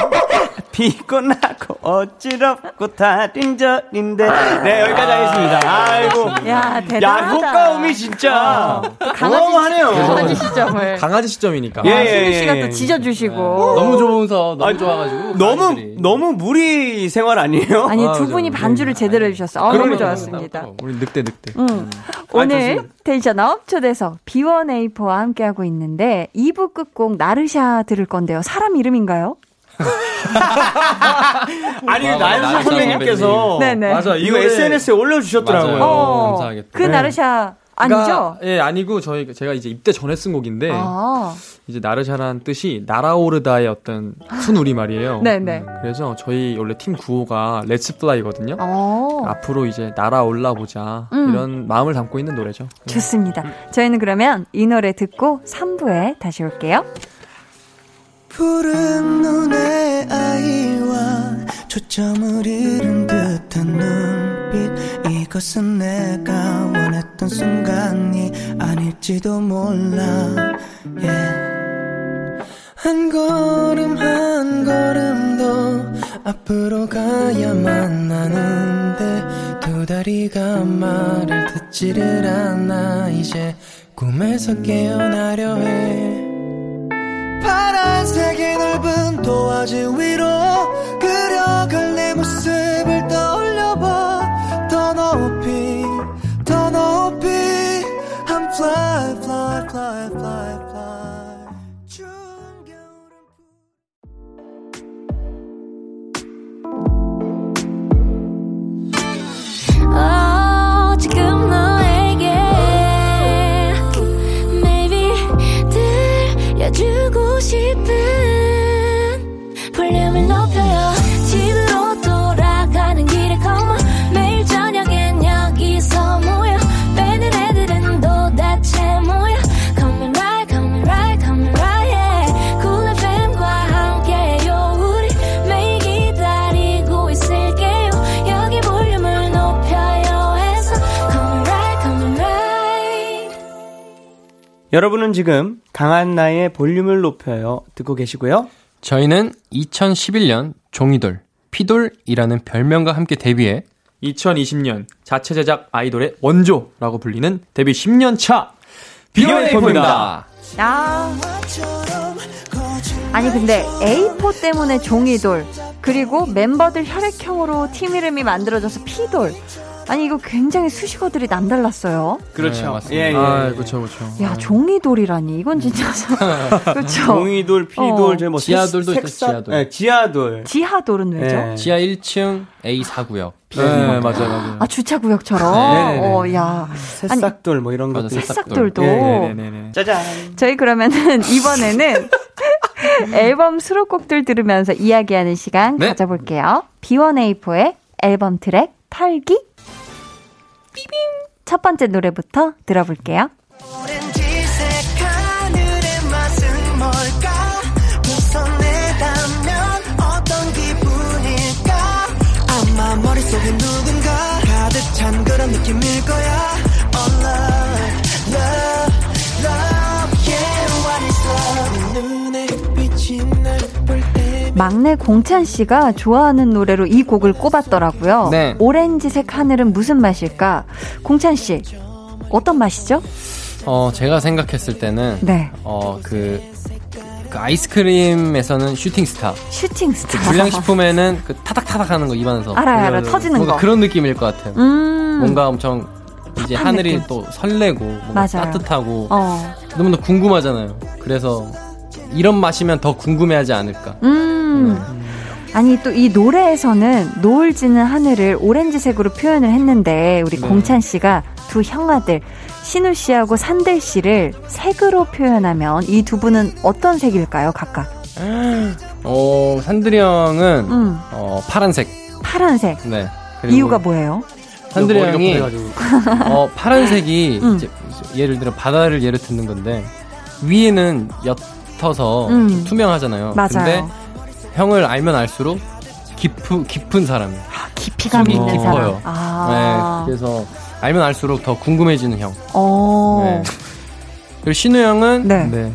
비고 나고 어지럽고 달인절인데. 네, 여기까지 하겠습니다. 아이고. 야, 야, 대단하다. 효과음이 진짜. 강아지, 어마어마하네요. 강아지 시점을. 강아지 시점이니까. 예, 아, 예, 신우 씨가 예. 또 찢어주시고. 너무 좋은서 너무 아니, 좋아가지고 너무, 강아지들이. 너무 무리 생활 아니에요? (laughs) 아니, 아, 두. 분이 반주를 제대로 해주셨어요. 아, 너무. 좋았습니다. 우리 늑대 늑대. 음. 오늘 텐션업 초대석 B1A4와 함께하고 있는데 2부 끝곡 나르샤 들을 건데요. 사람 이름인가요? (laughs) 아니, 와, 나연사 나연사 선배님께서. 네네. 맞아, 이거 이거를- SNS에 올려주셨더라고요. 어, 감사하겠다. 그 네. 나르샤 아니죠? 그러니까, 예, 아니고 저희 제가 이제 입대 전에 쓴 곡인데 아, 이제 나르샤라는 뜻이 날아오르다의 어떤 순우리 말이에요. 네네. 그래서 저희 원래 팀 구호가 Let's fly거든요. 어, 앞으로 이제 날아올라 보자 음. 이런 마음을 담고 있는 노래죠. 좋습니다. 저희는 그러면 이 노래 듣고 3부에 다시 올게요. 푸른 눈의 아이와 초점을 잃은 듯한 눈빛 이것은 내가 원했던 순간이 아닐지도 몰라 yeah. 한 걸음 한 걸음 더 앞으로 가야만 하는데 두 다리가 말을 듣지를 않아 이제 꿈에서 깨어나려 해. 파란색의 넓은 도화지 위로 그려갈 내 모습을 떠올려봐. 더 높이 더 높이. I'm fly fly fly fly fly 여러분은 지금 강한 나의 볼륨을 높여요 듣고 계시고요. 저희는 2011년 종이돌, 피돌이라는 별명과 함께 데뷔해 2020년 자체 제작 아이돌의 원조라고 불리는 데뷔 10년 차 비어네이포입니다. 아. 아니 근데 A4 때문에 종이돌 그리고 멤버들 혈액형으로 팀 이름이 만들어져서 피돌 아니 이거 굉장히 수식어들이 남달랐어요. 그렇죠. 네, 맞습니다. 예, 예. 아, 그렇죠, 그렇죠. 야 종이돌이라니 이건 진짜 (laughs) 그렇죠. 종이돌, 피돌, 어. 저뭐 지하돌도 색사- 지하돌. 네, 지하돌. 지하돌은 왜죠? 네. 지하 1층 A4구역. 네, 맞아요, 맞아요. 아 주차 구역처럼. 네네네. 어, 야 새싹돌 뭐 이런 것들. 새싹돌도. 네 네 네. 짜잔. 저희 그러면은 (laughs) 이번에는 (laughs) 앨범 수록곡들 들으면서 이야기하는 시간 네. 가져볼게요. B1A4의 앨범 트랙 털기. 삐빙. 첫 번째 노래부터 들어볼게요. 머릿속에 누군가 가득 찬 그런 느낌일 거야 막내 공찬 씨가 좋아하는 노래로 이 곡을 꼽았더라고요. 네. 오렌지색 하늘은 무슨 맛일까? 공찬 씨 어떤 맛이죠? 어, 제가 생각했을 때는 네, 어, 그, 그 아이스크림에서는 슈팅스타. 슈팅 스타. 그 불량식품에는 그 타닥타닥 하는 거 입안에서. 알아요, 알아요. 터지는 뭔가 거. 그런 느낌일 것 같아요. 음, 뭔가 엄청 이제 하늘이 느낌. 또 설레고 뭔가 맞아요. 따뜻하고 어, 너무나 궁금하잖아요. 그래서 이런 맛이면 더 궁금해하지 않을까. 음. 아니 또 이 노래에서는 노을 지는 하늘을 오렌지색으로 표현을 했는데 우리 네. 공찬 씨가 두 형아들 신우 씨하고 산들 씨를 색으로 표현하면 이 두 분은 어떤 색일까요, 각각? (gasps) 어, 산들이 형은 음, 어, 파란색. 파란색. 네. 이유가 뭐예요? 산들이 형이. 어, 파란색이 음. 이제 예를 들어 바다를 예를 듣는 건데 위에는 옅 어서 음. 좀 투명하잖아요. 맞아요. 근데 형을 알면 알수록 깊은 깊은 사람이에요. 깊이감 속이 있는 깊어요. 사람. 아. 네, 그래서 알면 알수록 더 궁금해지는 형. 어. 네. 그리고 신우 형은 네. 네.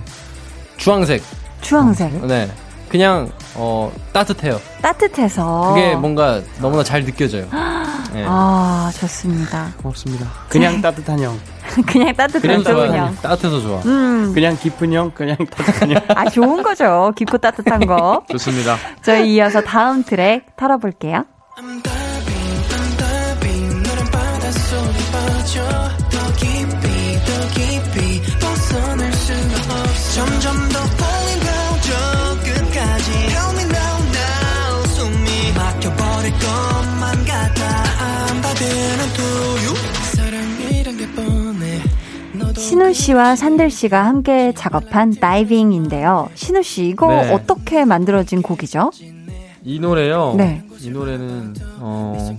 주황색. 주황색. 네. 그냥 어 따뜻해요. 따뜻해서. 그게 뭔가 너무나 잘 느껴져요. (gasps) 네. 아, 좋습니다. 고맙습니다. 그냥 따뜻한 형. (laughs) 그냥 따뜻한 그래도 좋은 좋아. 형. 따뜻해서 좋아. 음. 그냥 깊은 형, 그냥 따뜻한 형. 아, 좋은 거죠. 깊고 따뜻한 거. (laughs) 좋습니다. 저희 이어서 다음 트랙 털어볼게요. 신우 씨와 산들 씨가 함께 작업한 다이빙인데요. 신우 씨, 이거 네. 어떻게 만들어진 곡이죠? 이 노래요. 네. 이 노래는 어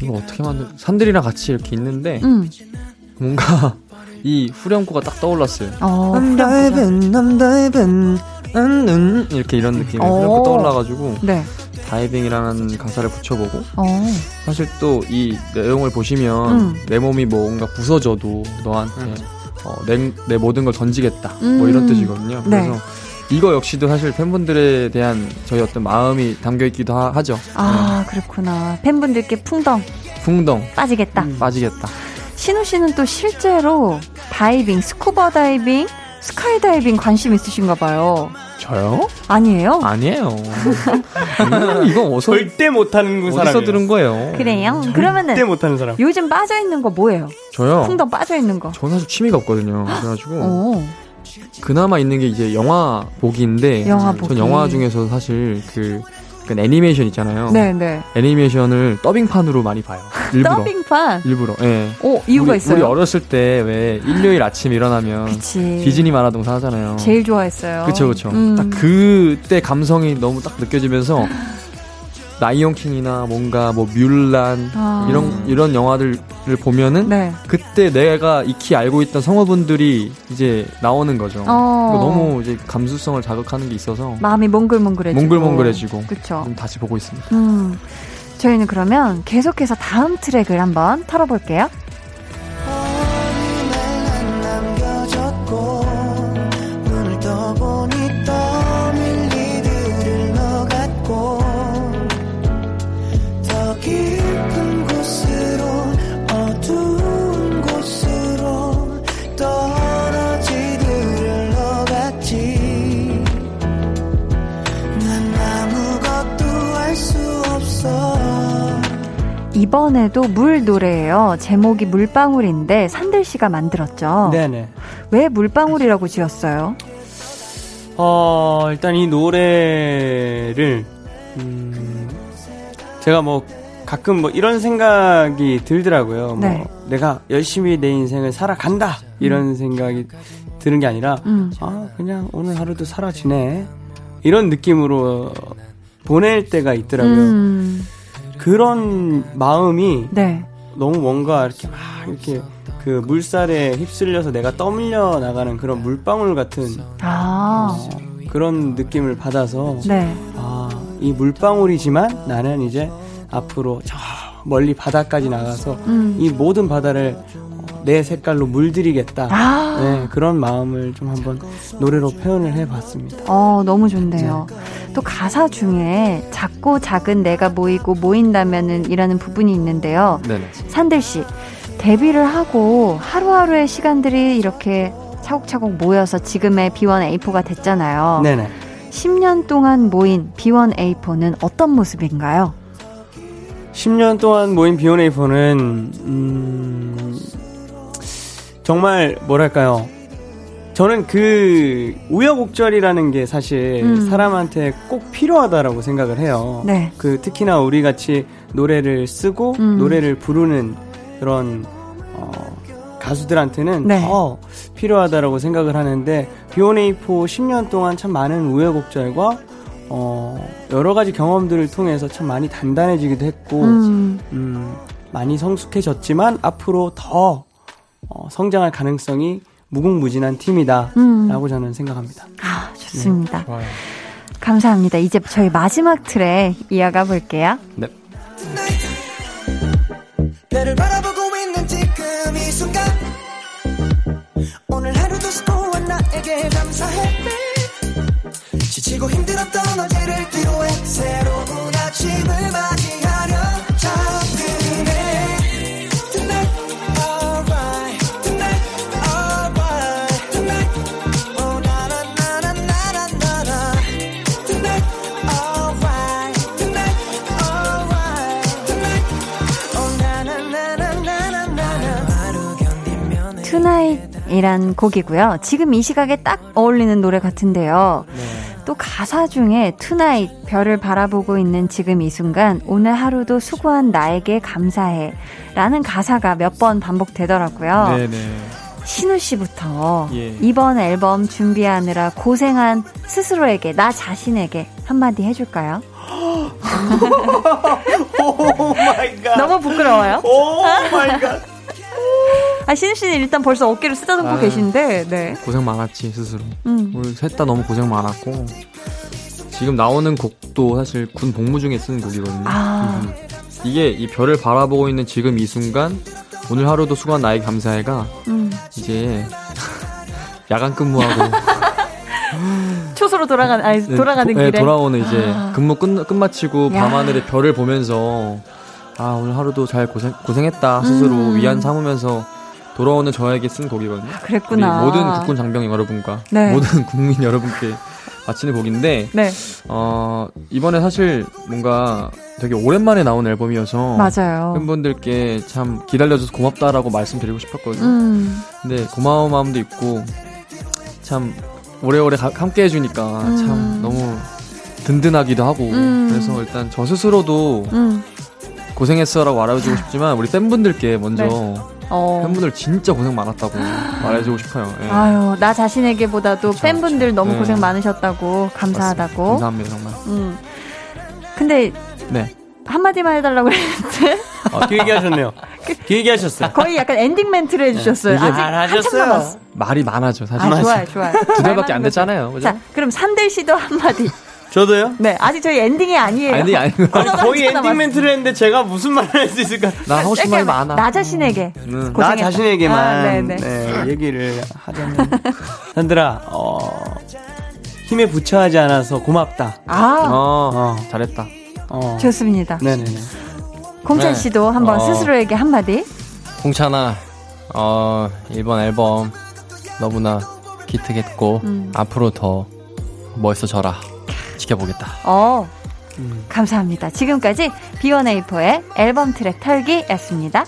이거 어떻게 만들? 산들이랑 같이 이렇게 있는데 음. 뭔가 (laughs) 이 후렴구가 딱 떠올랐어요. 어, I'm 후렴구가. diving, I'm diving, 음, 음. 이렇게 이런 느낌의 오. 후렴구 떠올라가지고 네. 다이빙이라는 가사를 붙여보고 어. 사실 또 이 내용을 보시면 음. 내 몸이 뭔가 부서져도 너한테 어, 내, 내 모든 걸 던지겠다 음. 뭐 이런 뜻이거든요. 네. 그래서 이거 역시도 사실 팬분들에 대한 저희 어떤 마음이 담겨 있기도 하, 죠 아, 그렇구나. 팬분들께 풍덩 풍덩 빠지겠다. 음. 빠지겠다. 신우 씨는 또 실제로 다이빙, 스쿠버 다이빙, 스카이 다이빙 관심 있으신가 봐요. 저요? 아니에요? 아니에요. 음, 이건 어디서 절대 못하는 그 어디서 사람이에요. 들은 거예요? 그래요? 절대 그러면은 못하는 사람. 요즘 빠져 있는 거 뭐예요? 저요. 풍덩 빠져 있는 거. 저는 사실 취미가 없거든요. 그래가지고 오, 그나마 있는 게 이제 영화 보기인데 영화 보기. 전 영화 중에서 사실 그, 그 애니메이션 있잖아요. 네, 네. 애니메이션을 더빙판으로 많이 봐요. 일부러. 더빙판. 일부러. 예. 오, 이유가 우리, 있어요. 우리 어렸을 때 왜 일요일 아침 일어나면 그치. 디즈니 만화동산 하잖아요. 제일 좋아했어요. 그쵸 그쵸. 음. 딱 그때 감성이 너무 딱 느껴지면서 (laughs) 라이온 킹이나 뭔가 뭐 뮬란 아. 이런 이런 영화들을 보면은 네. 그때 내가 익히 알고 있던 성우분들이 이제 나오는 거죠. 어. 그거 너무 이제 감수성을 자극하는 게 있어서 마음이 몽글몽글해지고. 몽글몽글해지고. 좀 다시 보고 있습니다. 음. 저희는 그러면 계속해서 다음 트랙을 한번 털어볼게요. 이번에도 물 노래예요. 제목이 물방울인데 산들 씨가 만들었죠. 네네. 왜 물방울이라고 지었어요? 어, 일단 이 노래를, 음, 제가 뭐, 가끔 뭐 이런 생각이 들더라고요. 네. 뭐, 내가 열심히 내 인생을 살아간다! 이런 생각이 드는 게 아니라, 음. 아, 그냥 오늘 하루도 살아 지내. 이런 느낌으로 보낼 때가 있더라고요. 음, 그런 마음이 네. 너무 뭔가 이렇게 막 이렇게 그 물살에 휩쓸려서 내가 떠밀려 나가는 그런 물방울 같은 아, 그런 느낌을 받아서 네. 아, 이 물방울이지만 나는 이제 앞으로 저 멀리 바다까지 나가서 음. 이 모든 바다를 내 색깔로 물들이겠다. 아. 네, 그런 마음을 좀 한번 노래로 표현을 해봤습니다. 어, 너무 좋네요. 또 가사 중에 작고 작은 내가 모이고 모인다면은 이라는 부분이 있는데요. 네네. 산들 씨, 데뷔를 하고 하루하루의 시간들이 이렇게 차곡차곡 모여서 지금의 B1A4가 됐잖아요. 네네. 10년 동안 모인 B1A4는 어떤 모습인가요? 10년 동안 모인 B1A4는 음, 정말 뭐랄까요? 저는 그 우여곡절이라는 게 사실 음. 사람한테 꼭 필요하다라고 생각을 해요. 네. 그 특히나 우리 같이 노래를 쓰고 음. 노래를 부르는 그런 어, 가수들한테는 네. 더 필요하다라고 생각을 하는데 B1A4 10년 동안 참 많은 우여곡절과 어, 여러 가지 경험들을 통해서 참 많이 단단해지기도 했고 음, 음, 많이 성숙해졌지만 앞으로 더 어, 성장할 가능성이 무궁무진한 팀이다라고 음. 저는 생각합니다. 아, 좋습니다. 좋아요. 감사합니다. 이제 저희 마지막 트랙 이어가 볼게요. 네. 지치고 힘들었던 어제를 뒤로해 새로운 아침을 맞 이란 곡이고요. 지금 이 시각에 딱 어울리는 노래 같은데요. 또 가사 중에 tonight 별을 바라보고 있는 지금 이 순간 오늘 하루도 수고한 나에게 감사해 라는 가사가 몇 번 반복되더라고요. 네네. 신우 씨부터 예. 이번 앨범 준비하느라 고생한 스스로에게 나 자신에게 한마디 해줄까요? (laughs) Oh my god. 너무 부끄러워요. Oh my god. 아 신우 씨는 일단 벌써 어깨를 쓰다듬고 아. 계신데, 네. 고생 많았지 스스로. 음. 우리 셋 다 너무 고생 많았고 지금 나오는 곡도 사실 군 복무 중에 쓴 곡이거든요. 아. 음. 이게 이 별을 바라보고 있는 지금 이 순간 오늘 하루도 수고한 나에게 감사해가 음. 이제 (laughs) 야간 근무하고 (laughs) 초소로 돌아가는 아니 돌아가는 도- 길에 네, 돌아오는 이제 아. 근무 끝, 끝마치고 야. 밤하늘의 별을 보면서 아 오늘 하루도 잘 고생 고생했다 스스로 음. 위안 삼으면서 돌아오는 저에게 쓴 곡이거든요. 그랬구나. 우리 모든 국군 장병 여러분과 네. 모든 국민 여러분께 바치는 곡인데 네 어 이번에 사실 뭔가 되게 오랜만에 나온 앨범이어서 맞아요. 팬분들께 참 기다려줘서 고맙다라고 말씀드리고 싶었거든요. 음. 근데 고마운 마음도 있고 참 오래오래 가- 함께 해주니까 음. 참 너무 든든하기도 하고 음. 그래서 일단 저 스스로도 음. 고생했어라고 말해주고 싶지만 우리 팬분들께 먼저 네. 어. 팬분들 진짜 고생 많았다고 (gasps) 말해주고 싶어요. 예. 아유 나 자신에게보다도 그쵸, 팬분들 너무 네. 고생 많으셨다고 감사하다고. 감사합니다 정말. 음. 근데 네. 한마디만 해달라고 했는데 어, 길게 하셨네요. 길게 하셨어요. 거의 약간 엔딩 멘트를 해주셨어요. 이게 아직 잘하셨어요. 한참 남았어. 말이 많아죠 사실. 아 좋아요 좋아요. (laughs) 두 달밖에 안 됐잖아요. 그죠? 자 그럼 산들 씨도 한마디. 저도요? 네 아직 저희 엔딩이 아니에요. 아니 아니 (laughs) 아니, 거의 엔딩 남았어. 멘트를 했는데 제가 무슨 말을 할 수 있을까? 나 하고 싶은 말이 많아. 나 자신에게 음. 나. 자신에게만 아, 네네. 네, 얘기를 하자면 (laughs) 산들아 어, 힘에 부쳐하지 않아서 고맙다. 아 어, 어, 잘했다. 어. 좋습니다. 네네네. 공찬 네. 씨도 한번 어. 스스로에게 한마디. 홍찬아, 어, 이번 앨범 너무나 기특했고, 음. 앞으로 더 멋있어져라. 지켜보겠다. 어 음. 감사합니다. 지금까지 B1A4의 앨범 트랙 털기였습니다.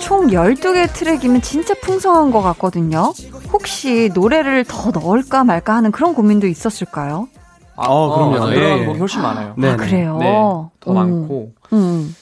총 12개 트랙이면 진짜 풍성한 것 같거든요. 혹시 노래를 더 넣을까 말까 하는 그런 고민도 있었을까요? 어, 그럼요. 아, 예, 들어가는 예. 훨씬 많아요. 네, 아, 네. 그래요? 네, 더 음. 많고 음.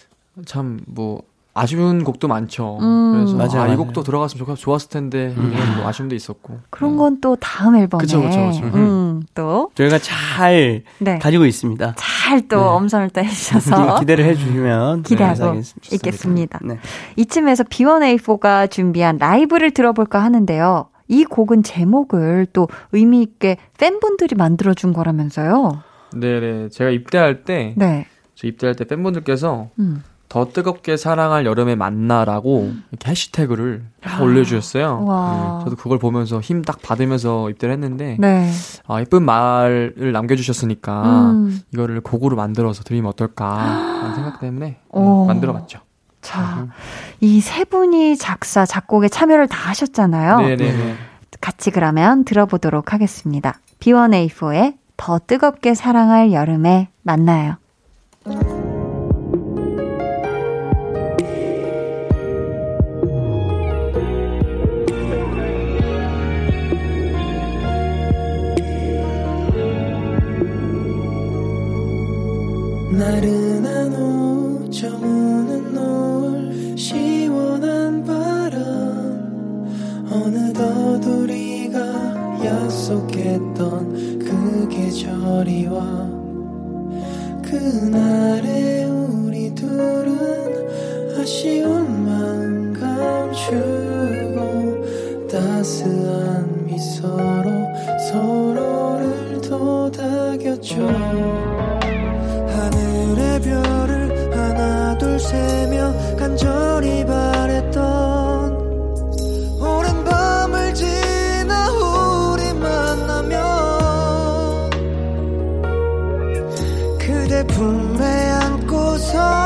참뭐 아쉬운 곡도 많죠. 음. 그래서 맞아요, 아, 이 맞아요. 곡도 들어갔으면 좋, 좋았을 텐데 이런 뭐 아쉬움도 있었고. 그런 건 또 다음 앨범에. 그쵸, 그쵸, 그쵸. 음, 또. 저희가 잘 네. 가지고 있습니다. 잘또 네. 엄선을 또 해주셔서. (laughs) 기대를 해주시면 기대하고 감사하겠습니다. 있겠습니다. 네. 이쯤에서 B1A4가 준비한 라이브를 들어볼까 하는데요. 이 곡은 제목을 또 의미 있게 팬분들이 만들어준 거라면서요. 네네. 제가 입대할 때, 네. 저 입대할 때 팬분들께서 음. 더 뜨겁게 사랑할 여름에 만나라고 이렇게 해시태그를 딱 올려주셨어요. 와. 네, 저도 그걸 보면서 힘 딱 받으면서 입대를 했는데, 네. 아, 예쁜 말을 남겨주셨으니까, 음. 이거를 곡으로 만들어서 드리면 어떨까, 라는 생각 때문에 오. 음, 만들어봤죠. 자, 이 세 분이 작사, 작곡에 참여를 다 하셨잖아요. 네네네. 같이 그러면 들어보도록 하겠습니다. B1A4의 더 뜨겁게 사랑할 여름에 만나요. 나른한 오저 우는 노을 시원한 바람. 어느덧 우리가 약속했던 그 계절이 와 그날의 우리 둘은 아쉬운 마음 감추고 따스한 미소로 서로를 도닥였죠 세며 간절히 바랬던 오랜 밤을 지나 우리 만나면 그대 품에 안고서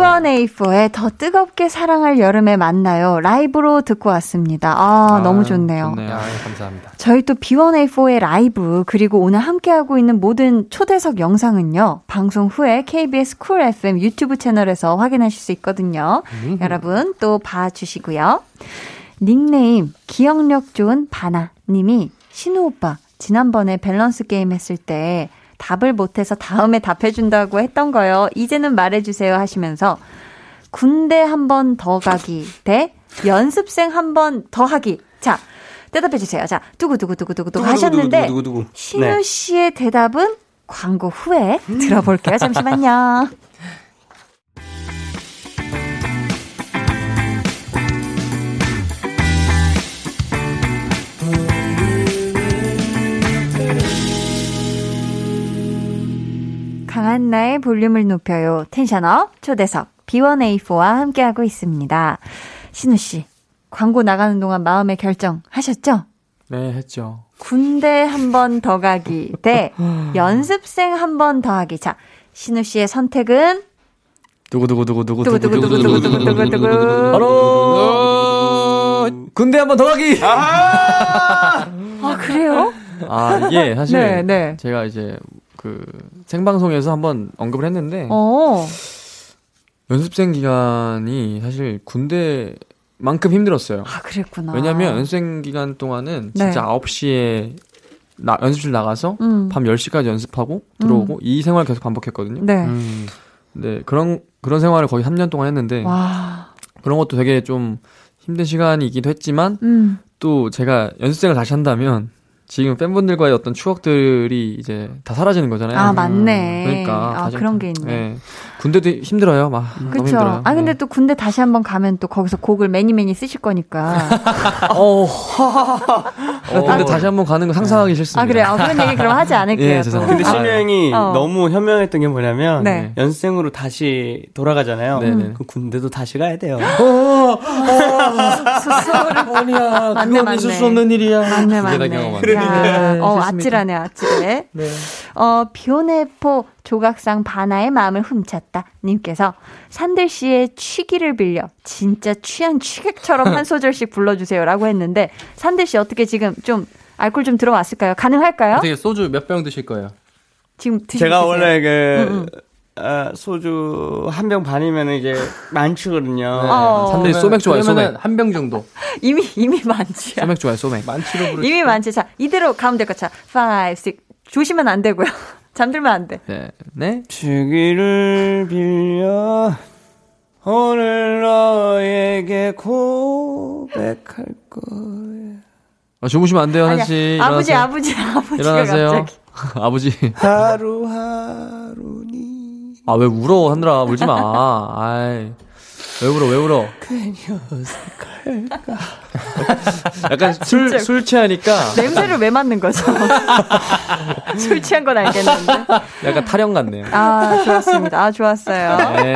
B1A4의 더 뜨겁게 사랑할 여름에 만나요. 라이브로 듣고 왔습니다. 아, 아 너무 좋네요. 좋네요. 아, 감사합니다. 저희 또 B1A4의 라이브, 그리고 오늘 함께하고 있는 모든 초대석 영상은요, 방송 후에 KBS Cool FM 유튜브 채널에서 확인하실 수 있거든요. 음. 여러분 또 봐주시고요. 닉네임, 기억력 좋은 바나 님이, 신우 오빠, 지난번에 밸런스 게임 했을 때, 답을 못해서 다음에 답해준다고 했던 거요. 이제는 말해주세요 하시면서 군대 한 번 더 가기 대 연습생 한 번 더 하기. 자, 대답해 주세요. 자, 두구두구두구두구 하셨는데 두구두구두구두구. 신우 네. 씨의 대답은 광고 후에 들어볼게요. 잠시만요. 강한나의 볼륨을 높여요. 텐션업 초대석 B1A4와 함께하고 있습니다. 신우 씨, 광고 나가는 동안 마음의 결정 하셨죠? 네, 했죠. 군대 한 번 더 가기 대 (laughs) 연습생 한 번 더 하기. 자, 신우 씨의 선택은 두구두구두구두구 두구두구두구두구두구두구 바로 군대 한 번 더 가기. 아, 그래요? 아, 예, 사실 네, 제가 이제 그 생방송에서 한번 언급을 했는데 어. 연습생 기간이 사실 군대 만큼 힘들었어요. 아, 그랬구나. 왜냐면 연습생 기간 동안은 진짜 네. 9시에 나, 연습실 나가서 음. 밤 10시까지 연습하고 들어오고 이 생활 계속 반복했거든요. 네. 음. 네, 그런 그런 생활을 거의 3년 동안 했는데 와. 그런 것도 되게 좀 힘든 시간이기도 했지만 음. 또 제가 연습생을 다시 한다면 지금 팬분들과의 어떤 추억들이 이제 다 사라지는 거잖아요. 아, 맞네. 그러니까 아, 그런 게 있네. 예. 군대도 힘들어요. 막. 힘들어요. 아, 근데 네. 또 군대 다시 한번 가면 또 거기서 곡을 매니 매니 쓰실 거니까. (laughs) 어. 근데 다시 한번 가는 거 상상하기 싫습니다. 아, 그래요? 아, 그런 얘기 그럼 하지 않을게요. 예, 또. 죄송합니다. 근데 신유 형이 어. 너무 현명했던 게 뭐냐면 네. 연생으로 다시 돌아가잖아요. 네네. 그 군대도 다시 가야 돼요. 스스로를 뭐냐? 맞네, 그건 맞네. 있을 수 없는 일이야. 맞네, 맞네. 네, 어. 아찔하네, 아찔해. 어, 비오네포 조각상 바나의 마음을 훔쳤다. 님께서 산들 씨의 취기를 빌려 진짜 취한 취객처럼 한 소절씩 (laughs) 불러주세요. 라고 했는데, 산들 씨 어떻게 지금 좀 알콜 좀 들어왔을까요? 가능할까요? 어떻게 소주 몇 병 드실 거예요? 지금 드시고 제가 계세요? 원래 그 응, 아, 소주 한 병 반이면 이제 많지거든요. 어. 산들이 소맥 그러면 소맥. 한 병 정도. 이미, 이미 많지야. 소맥 좋아해, 소맥. 만치로 부르. 이미 많지. 자, 이대로 가면 될것 같아. 5, 6. 조심면 안 되고요. (laughs) 잠들면 안 돼. 네. 네. 주기를 빌려 오늘 너에게 고백할 거야. 아, 주무시면 안 돼요, 아니야. 한씨. 아버지, 아버지, 아버지가 일어나세요. 갑자기. (laughs) 아버지. 하루하루니 아, 왜 울어, 하느라. 울지 마. 아이. 왜 울어, 왜 울어? 약간 술, 술 취하니까 냄새를 왜 맡는 거죠? (laughs) 술 취한 건 알겠는데. 약간 타령 같네요. 아, 좋았습니다. 아, 좋았어요. 네.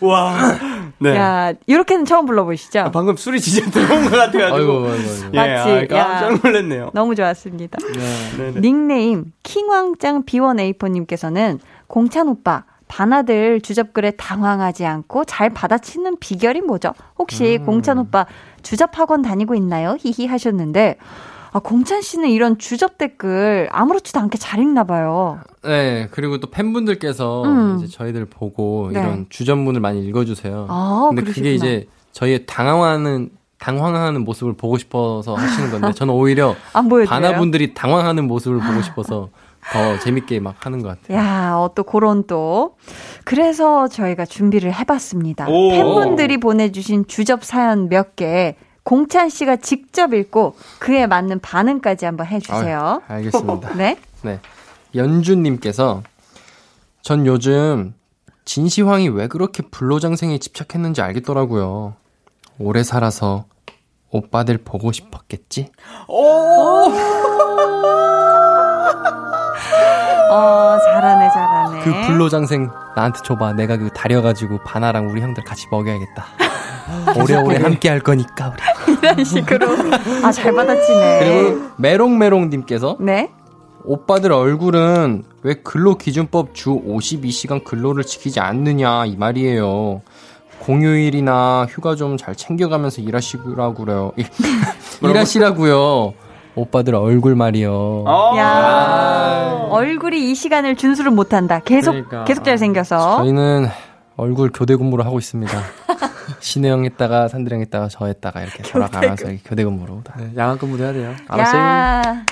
와. 네. 야, 이렇게는 처음 불러보시죠? 아, 방금 술이 진짜 들어온 것 같아가지고. 아이고, 아이고, 아이고. 예, 맞지? 아, 야. 깜짝 놀랐네요. 너무 좋았습니다. 네, 네. 닉네임 킹왕짱 B1A4님께서는 공찬 오빠 바나들 주접글에 당황하지 않고 잘 받아치는 비결이 뭐죠? 혹시 음. 공찬 오빠 주접 학원 다니고 있나요? 히히 하셨는데 아, 공찬 씨는 이런 주접 댓글 아무렇지도 않게 잘 읽나 봐요. 네, 그리고 또 팬분들께서 음. 이제 저희들 보고 네. 이런 주전문을 많이 읽어주세요. 아, 근데 그러시구나. 그게 이제 저희의 당황하는 당황하는 모습을 보고 싶어서 하시는 건데 저는 오히려? 바나분들이 당황하는 모습을 보고 싶어서 (laughs) 더 재밌게 막 하는 것 같아요. 야, 어, 또 그런 또. 그래서 저희가 준비를 해봤습니다. 오. 팬분들이 보내주신 주접 사연 몇 개, 공찬 씨가 직접 읽고 그에 맞는 반응까지 한번 해주세요. 아유, 알겠습니다. (laughs) 네? 네. 연주님께서 전 요즘 진시황이 왜 그렇게 불로장생에 집착했는지 알겠더라고요. 오래 살아서 오빠들 보고 싶었겠지? 어, 잘하네, 잘하네. 그 불로장생 나한테 줘봐. 내가 그 다려가지고 바나랑 우리 형들 같이 먹여야겠다. (laughs) 오래오래 함께 할 거니까 우리. 이런 식으로. 아, 잘 받아치네. 그리고 메롱메롱님께서 네? 오빠들 얼굴은 왜 근로 기준법 주 52시간 근로를 지키지 않느냐 이 말이에요. 공휴일이나 휴가 좀 잘 챙겨가면서 일하시라고 그래요. (laughs) 일- 일하시라고요. 오빠들 얼굴 말이요. 어. 야 얼굴이 이 시간을 준수를 못한다. 계속, 그러니까. 계속 잘 생겨서. 저희는 얼굴 교대 근무를 하고 있습니다. (laughs) 신혜 형 했다가 형 했다가 저 했다가 이렇게 돌아가면서 교대 근무로 다. 네, 야간 근무도 해야 돼요. 알았어요. 야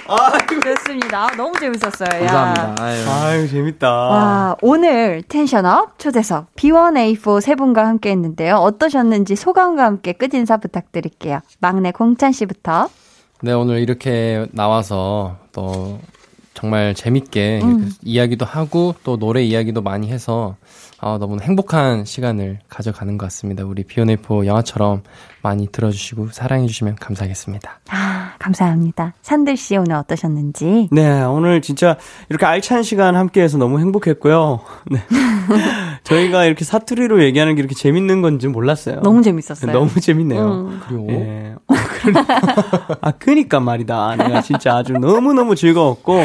좋습니다. 아, 너무 재밌었어요. 야. 감사합니다. 아유. 아유, 재밌다. 와, 오늘 텐션업 초대석 B1A4 세 분과 함께 했는데요. 어떠셨는지 소감과 함께 끝인사 부탁드릴게요. 막내 공찬 씨부터. 네, 오늘 이렇게 나와서 또 정말 재밌게 음. 이야기도 하고 또 노래 이야기도 많이 해서 아, 너무 행복한 시간을 가져가는 것 같습니다. 우리 비오네포 영화처럼 많이 들어주시고 사랑해주시면 감사하겠습니다. 아, 감사합니다. 산들 씨 오늘 어떠셨는지. 네, 오늘 진짜 이렇게 알찬 시간 함께해서 너무 행복했고요. (laughs) 네. (laughs) 저희가 이렇게 사투리로 얘기하는 게 이렇게 재밌는 건지 몰랐어요. 너무 재밌었어요. 너무 재밌네요. 음. 그리고 예. 어, 그러니까. (laughs) 아, 그니까 말이다. 내가 진짜 아주 너무너무 즐거웠고,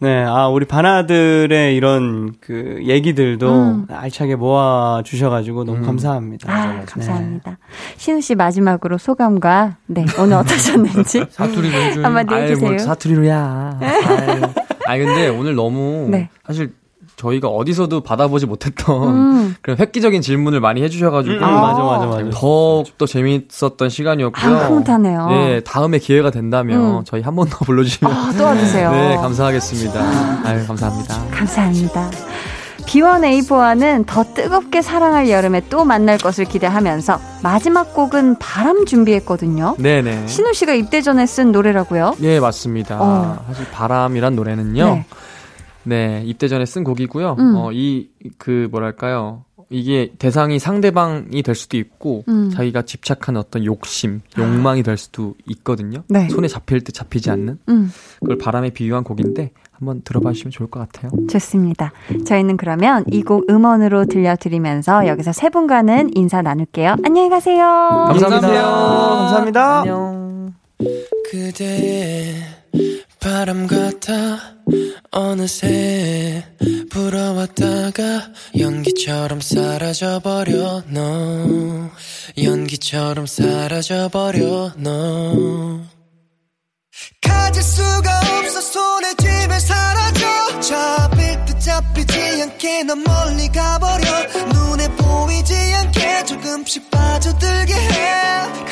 네, 아, 우리 바나들의 이런 그 얘기들도 음. 알차게 모아 주셔가지고 너무 감사합니다. 아, 감사합니다. 신우 씨 마지막으로 소감과 네, 오늘 어떠셨는지 (laughs) 사투리로 해줘요. 한마디 해주세요. 뭐 사투리로야. (laughs) 아이. 아니, 근데 오늘 너무 네. 사실 저희가 어디서도 받아보지 못했던 음. 그런 획기적인 질문을 많이 해주셔가지고 음, 맞아, 맞아, 맞아. 더욱 더 재밌었던 시간이었고요. 아, 흐뭇하네요. 네, 다음에 기회가 된다면 음. 저희 한 번 더 불러주시면 아, 또 와주세요. 네, 감사하겠습니다. 아유, 감사합니다. 감사합니다. B1A4와는 더 뜨겁게 사랑할 여름에 또 만날 것을 기대하면서 마지막 곡은 바람 준비했거든요. 네네. 신우 씨가 입대 전에 쓴 노래라고요? 예, 맞습니다. 어. 사실 바람이란 노래는요. 네. 네, 입대 전에 쓴 곡이고요. 음. 어, 이, 그, 뭐랄까요. 이게 대상이 상대방이 될 수도 있고, 음. 자기가 집착한 어떤 욕심, 욕망이 될 수도 있거든요. 네. 손에 잡힐 듯 잡히지 않는? 음, 그걸 바람에 비유한 곡인데, 한번 들어봐 주시면 좋을 것 같아요. 좋습니다. 저희는 그러면 이 곡 음원으로 들려드리면서 여기서 세 분과는 인사 나눌게요. 안녕히 가세요. 감사합니다. 감사합니다. 안녕. 그대의 바람 같아 어느새 불어왔다가 연기처럼 사라져버려 너. 연기처럼 사라져버려 너. 가질 수가 없어 손에 쥐면 사라져. 잡힐 듯 잡히지 않게 넌 멀리 가버려. 눈에 보이지 않게 조금씩 빠져들게 해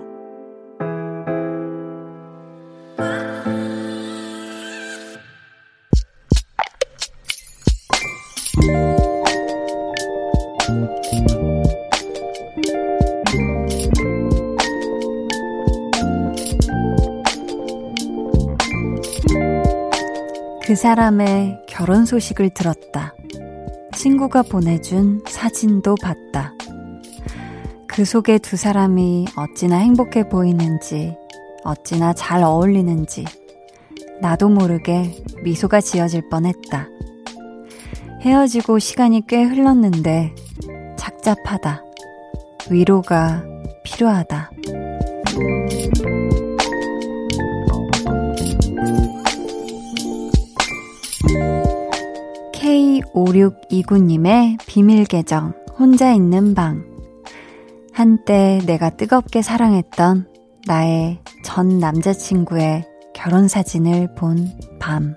사람의 결혼 소식을 들었다. 친구가 보내준 사진도 봤다. 그 속에 두 사람이 어찌나 행복해 보이는지, 어찌나 잘 어울리는지, 나도 모르게 미소가 지어질 뻔했다. 헤어지고 시간이 꽤 흘렀는데, 착잡하다. 위로가 필요하다. K5629님의 비밀 계정, 혼자 있는 방. 한때 내가 뜨겁게 사랑했던 나의 전 남자친구의 결혼 사진을 본 밤.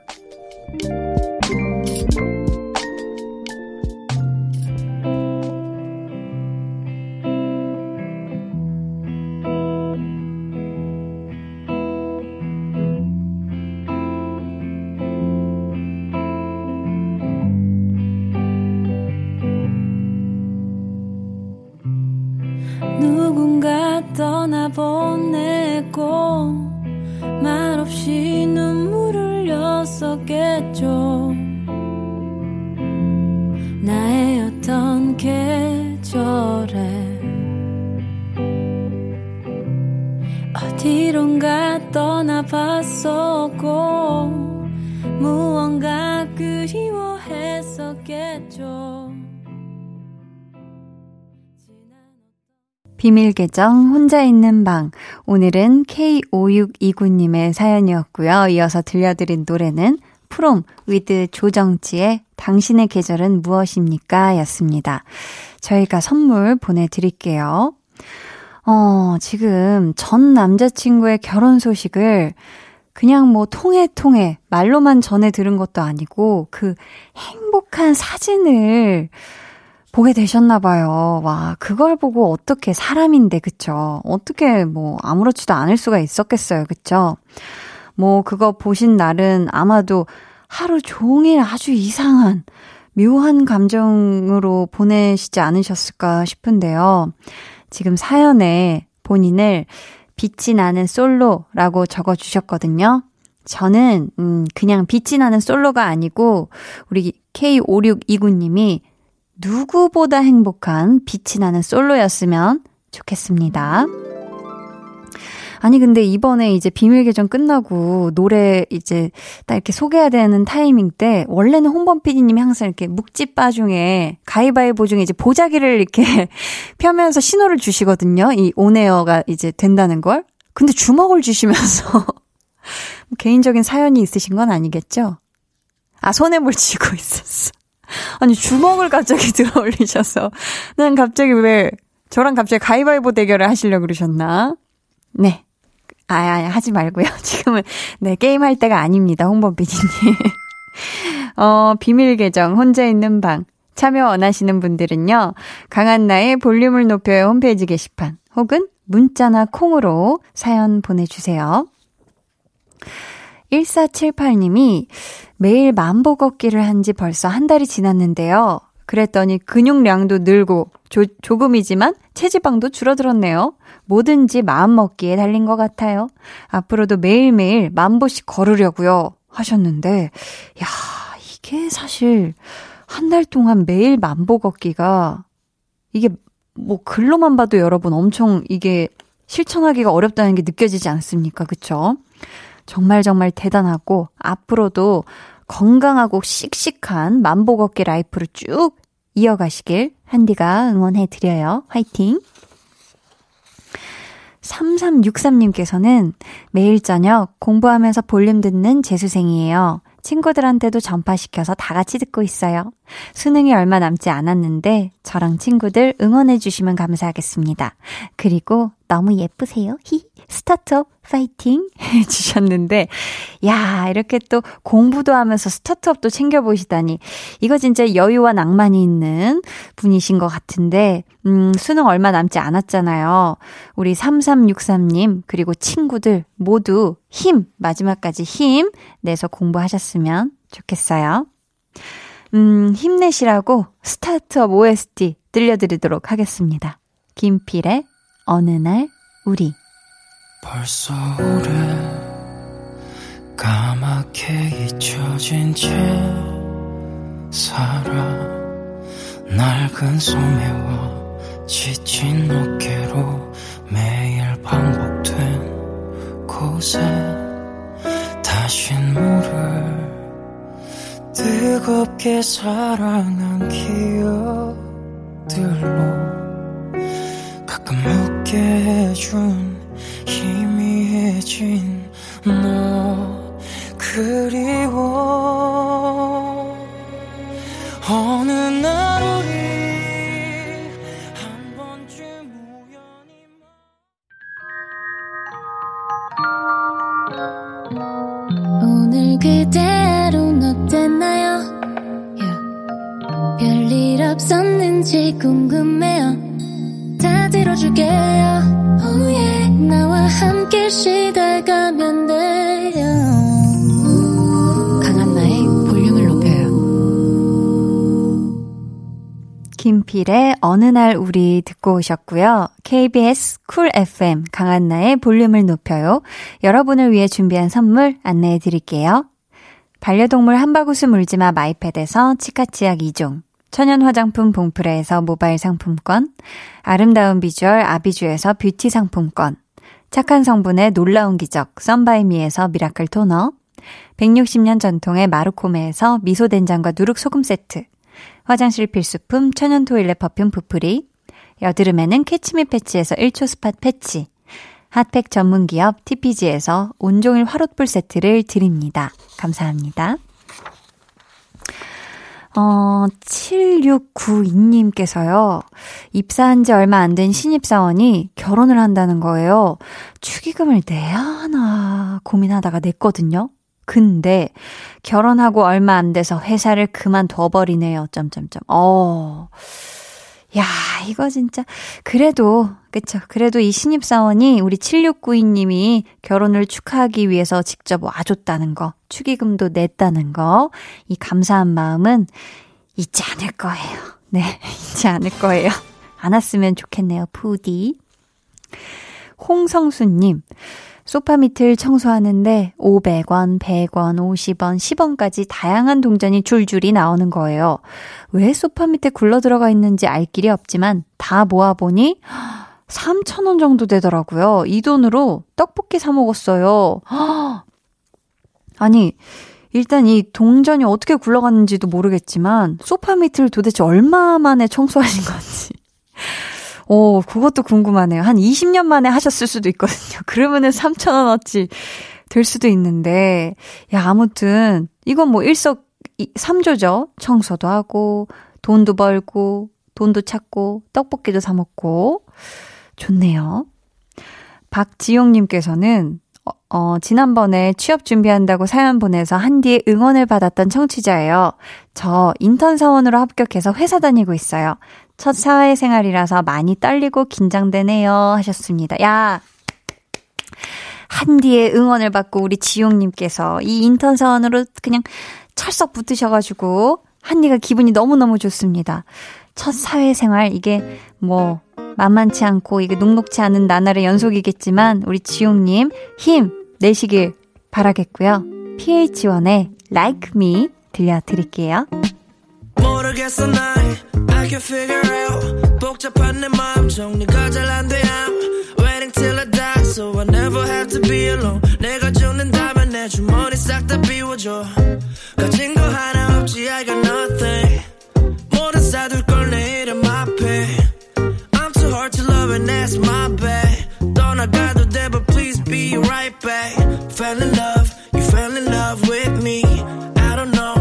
비밀 계정 혼자 있는 방. 오늘은 K5629님의 사연이었고요. 이어서 들려드린 노래는 프롬 with 조정치의 당신의 계절은 무엇입니까? 였습니다. 저희가 선물 보내드릴게요. 어, 지금 전 남자친구의 결혼 소식을 그냥 뭐 통해 통해 말로만 전해 들은 것도 아니고 그 행복한 사진을 보게 되셨나 봐요. 와, 그걸 보고 어떻게 사람인데, 그쵸? 어떻게 뭐 아무렇지도 않을 수가 있었겠어요, 그쵸? 뭐 그거 보신 날은 아마도 하루 종일 아주 이상한 묘한 감정으로 보내시지 않으셨을까 싶은데요. 지금 사연에 본인을 빛이 나는 솔로라고 적어 주셨거든요. 저는, 음, 그냥 빛이 나는 솔로가 아니고, 우리 K5629님이 누구보다 행복한 빛이 나는 솔로였으면 좋겠습니다. 아니, 근데 이번에 이제 비밀 계정 끝나고 노래 이제 딱 이렇게 소개해야 되는 타이밍 때, 원래는 홍범 PD님이 항상 이렇게 묵찌빠 중에, 가위바위보 중에 이제 보자기를 이렇게 (laughs) 펴면서 신호를 주시거든요. 이 온에어가 이제 된다는 걸. 근데 주먹을 주시면서, (laughs) 개인적인 사연이 있으신 건 아니겠죠? 아, 손에 뭘 쥐고 있었어. 아니, 주먹을 갑자기 (laughs) 들어 올리셔서. 난 갑자기 왜, 저랑 갑자기 가위바위보 대결을 하시려고 그러셨나? 네. 아, 아, 하지 말고요. (laughs) 지금은, 네, 게임할 때가 아닙니다. 홍범 PD님. (laughs) 어, 비밀 계정, 혼자 있는 방. 참여 원하시는 분들은요, 강한나의 볼륨을 높여요 홈페이지 게시판, 혹은 문자나 콩으로 사연 보내주세요. 1478님이 매일 만보 걷기를 한 지 벌써 한 달이 지났는데요. 그랬더니 근육량도 늘고 조, 조금이지만 체지방도 줄어들었네요. 뭐든지 마음먹기에 달린 것 같아요. 앞으로도 매일매일 만보씩 걸으려고요. 하셨는데, 야, 이게 사실 한 달 동안 매일 만보 걷기가 이게 뭐 글로만 봐도 여러분 엄청 이게 실천하기가 어렵다는 게 느껴지지 않습니까? 그쵸? 정말 정말 대단하고 앞으로도 건강하고 씩씩한 만보 걷기 life를 쭉 이어가시길 한디가 응원해 드려요. 화이팅! 3363님께서는 매일 저녁 공부하면서 볼륨 듣는 재수생이에요. 친구들한테도 전파시켜서 다 같이 듣고 있어요. 수능이 얼마 남지 않았는데 저랑 친구들 응원해 주시면 감사하겠습니다. 그리고 너무 예쁘세요. 히 스타트업 파이팅 (laughs) 해주셨는데, 야, 이렇게 또 공부도 하면서 스타트업도 챙겨보시다니. 이거 진짜 여유와 낭만이 있는 분이신 것 같은데, 음, 수능 얼마 남지 않았잖아요. 우리 3363님, 그리고 친구들 모두 힘, 마지막까지 힘 내서 공부하셨으면 좋겠어요. 음, 힘내시라고 스타트업 OST 들려드리도록 하겠습니다. 김필의 어느 날 우리. 벌써 오래 까맣게 잊혀진 채 살아 낡은 소매와 지친 어깨로 매일 반복된 곳에 다신 모를 뜨겁게 사랑한 기억들로 가끔 웃게 해준 희미해진 너 그리워 어느 날 우리 한 번쯤 우연히 오늘 그대로는 어땠나요? 별일 없었는지 궁금해요. 다 들어줄게요. Oh yeah. 나와 함께 시달가면 돼요. 강한나의 볼륨을 높여요. 김필의 어느 날 우리 듣고 오셨고요. KBS 쿨 FM 강한나의 볼륨을 높여요. 여러분을 위해 준비한 선물 안내해 드릴게요. 반려동물 한바구스 물지마 마이패드에서 치카치약 2종, 천연 화장품 봉프레에서 모바일 상품권, 아름다운 비주얼 아비주에서 뷰티 상품권, 착한 성분의 놀라운 기적 썬바이미에서 미라클 토너, 160년 전통의 마루코메에서 미소된장과 누룩소금 세트, 화장실 필수품 천연 토일렛 퍼퓸 부프리, 여드름에는 캐치미 패치에서 1초 스팟 패치, 핫팩 전문 기업 TPG에서 온종일 화롯불 세트를 드립니다. 감사합니다. 어, 7692님께서요, 입사한 지 얼마 안 된 신입사원이 결혼을 한다는 거예요. 축의금을 내야 하나 고민하다가 냈거든요. 근데, 결혼하고 얼마 안 돼서 회사를 그만둬 버리네요. 점점점. 어, 야, 이거 진짜. 그래도, 그쵸. 그래도 이 신입 사원이 우리 7692님이 결혼을 축하하기 위해서 직접 와줬다는 거, 축의금도 냈다는 거, 이 감사한 마음은 잊지 않을 거예요. 네, (laughs) 잊지 않을 거예요. 안 왔으면 좋겠네요, 푸디. 홍성수님, 소파 밑을 청소하는데 500원, 100원, 50원, 10원까지 다양한 동전이 줄줄이 나오는 거예요. 왜 소파 밑에 굴러 들어가 있는지 알 길이 없지만 다 모아보니 3,000원 정도 되더라고요. 이 돈으로 떡볶이 사 먹었어요. (gasps) 아니, 일단 이 동전이 어떻게 굴러갔는지도 모르겠지만 소파 밑을 도대체 얼마 만에 청소하신 건지. 오, 그것도 궁금하네요. 한 20년 만에 하셨을 수도 있거든요. (laughs) 그러면은 3,000원어치 될 수도 있는데. 야, 아무튼, 이건 뭐 일석 삼조죠. 청소도 하고, 돈도 벌고, 돈도 찾고, 떡볶이도 사먹고. 좋네요. 박지용님께서는, 어, 어, 지난번에 취업 준비한다고 사연 보내서 한디의 응원을 받았던 청취자예요. 저 인턴 사원으로 합격해서 회사 다니고 있어요. 첫 사회생활이라서 많이 떨리고 긴장되네요. 하셨습니다. 야! 한디의 응원을 받고 우리 지용님께서 이 인턴 사원으로 그냥 철썩 붙으셔가지고 한디가 기분이 너무너무 좋습니다. 첫 사회생활, 이게 뭐, 만만치 않고 이게 녹록치 않은 나날의 연속이겠지만 우리 지용님 힘 내시길 바라겠고요. PH1의 Like Me 들려드릴게요. 모르겠어 난 I can figure out 복잡한 내 마음 정리가 잘 안 돼 I'm waiting till I die so I never have to be alone 내가 죽는다면 내 주머니 싹 다 비워줘 가진 거 하나 없지 I got nothing 모든 사둘 걸 내 이름 앞에 I'm too hard to love and that's my bad 떠나가도 돼 but please be right back Fell in love you fell in love with me I don't know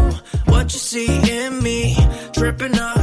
what you see in me tripping up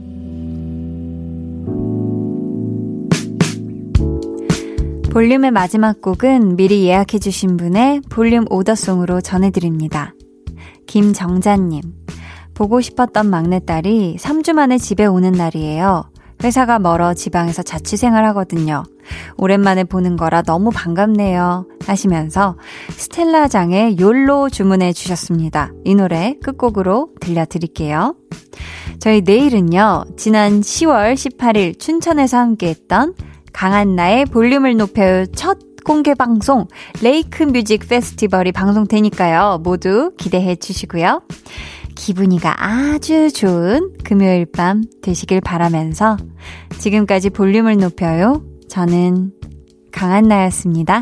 볼륨의 마지막 곡은 미리 예약해주신 분의 볼륨 오더송으로 전해드립니다. 김정자님. 보고 싶었던 막내딸이 3주 만에 집에 오는 날이에요. 회사가 멀어 지방에서 자취생활 하거든요. 오랜만에 보는 거라 너무 반갑네요. 하시면서 스텔라장의 욜로 주문해 주셨습니다. 이 노래 끝곡으로 들려드릴게요. 저희 내일은요, 지난 10월 18일 춘천에서 함께했던 강한나의 볼륨을 높여요 첫 공개 방송 레이크 뮤직 페스티벌이 방송되니까요. 모두 기대해 주시고요. 기분이가 아주 좋은 금요일 밤 되시길 바라면서 지금까지 볼륨을 높여요. 저는 강한나였습니다.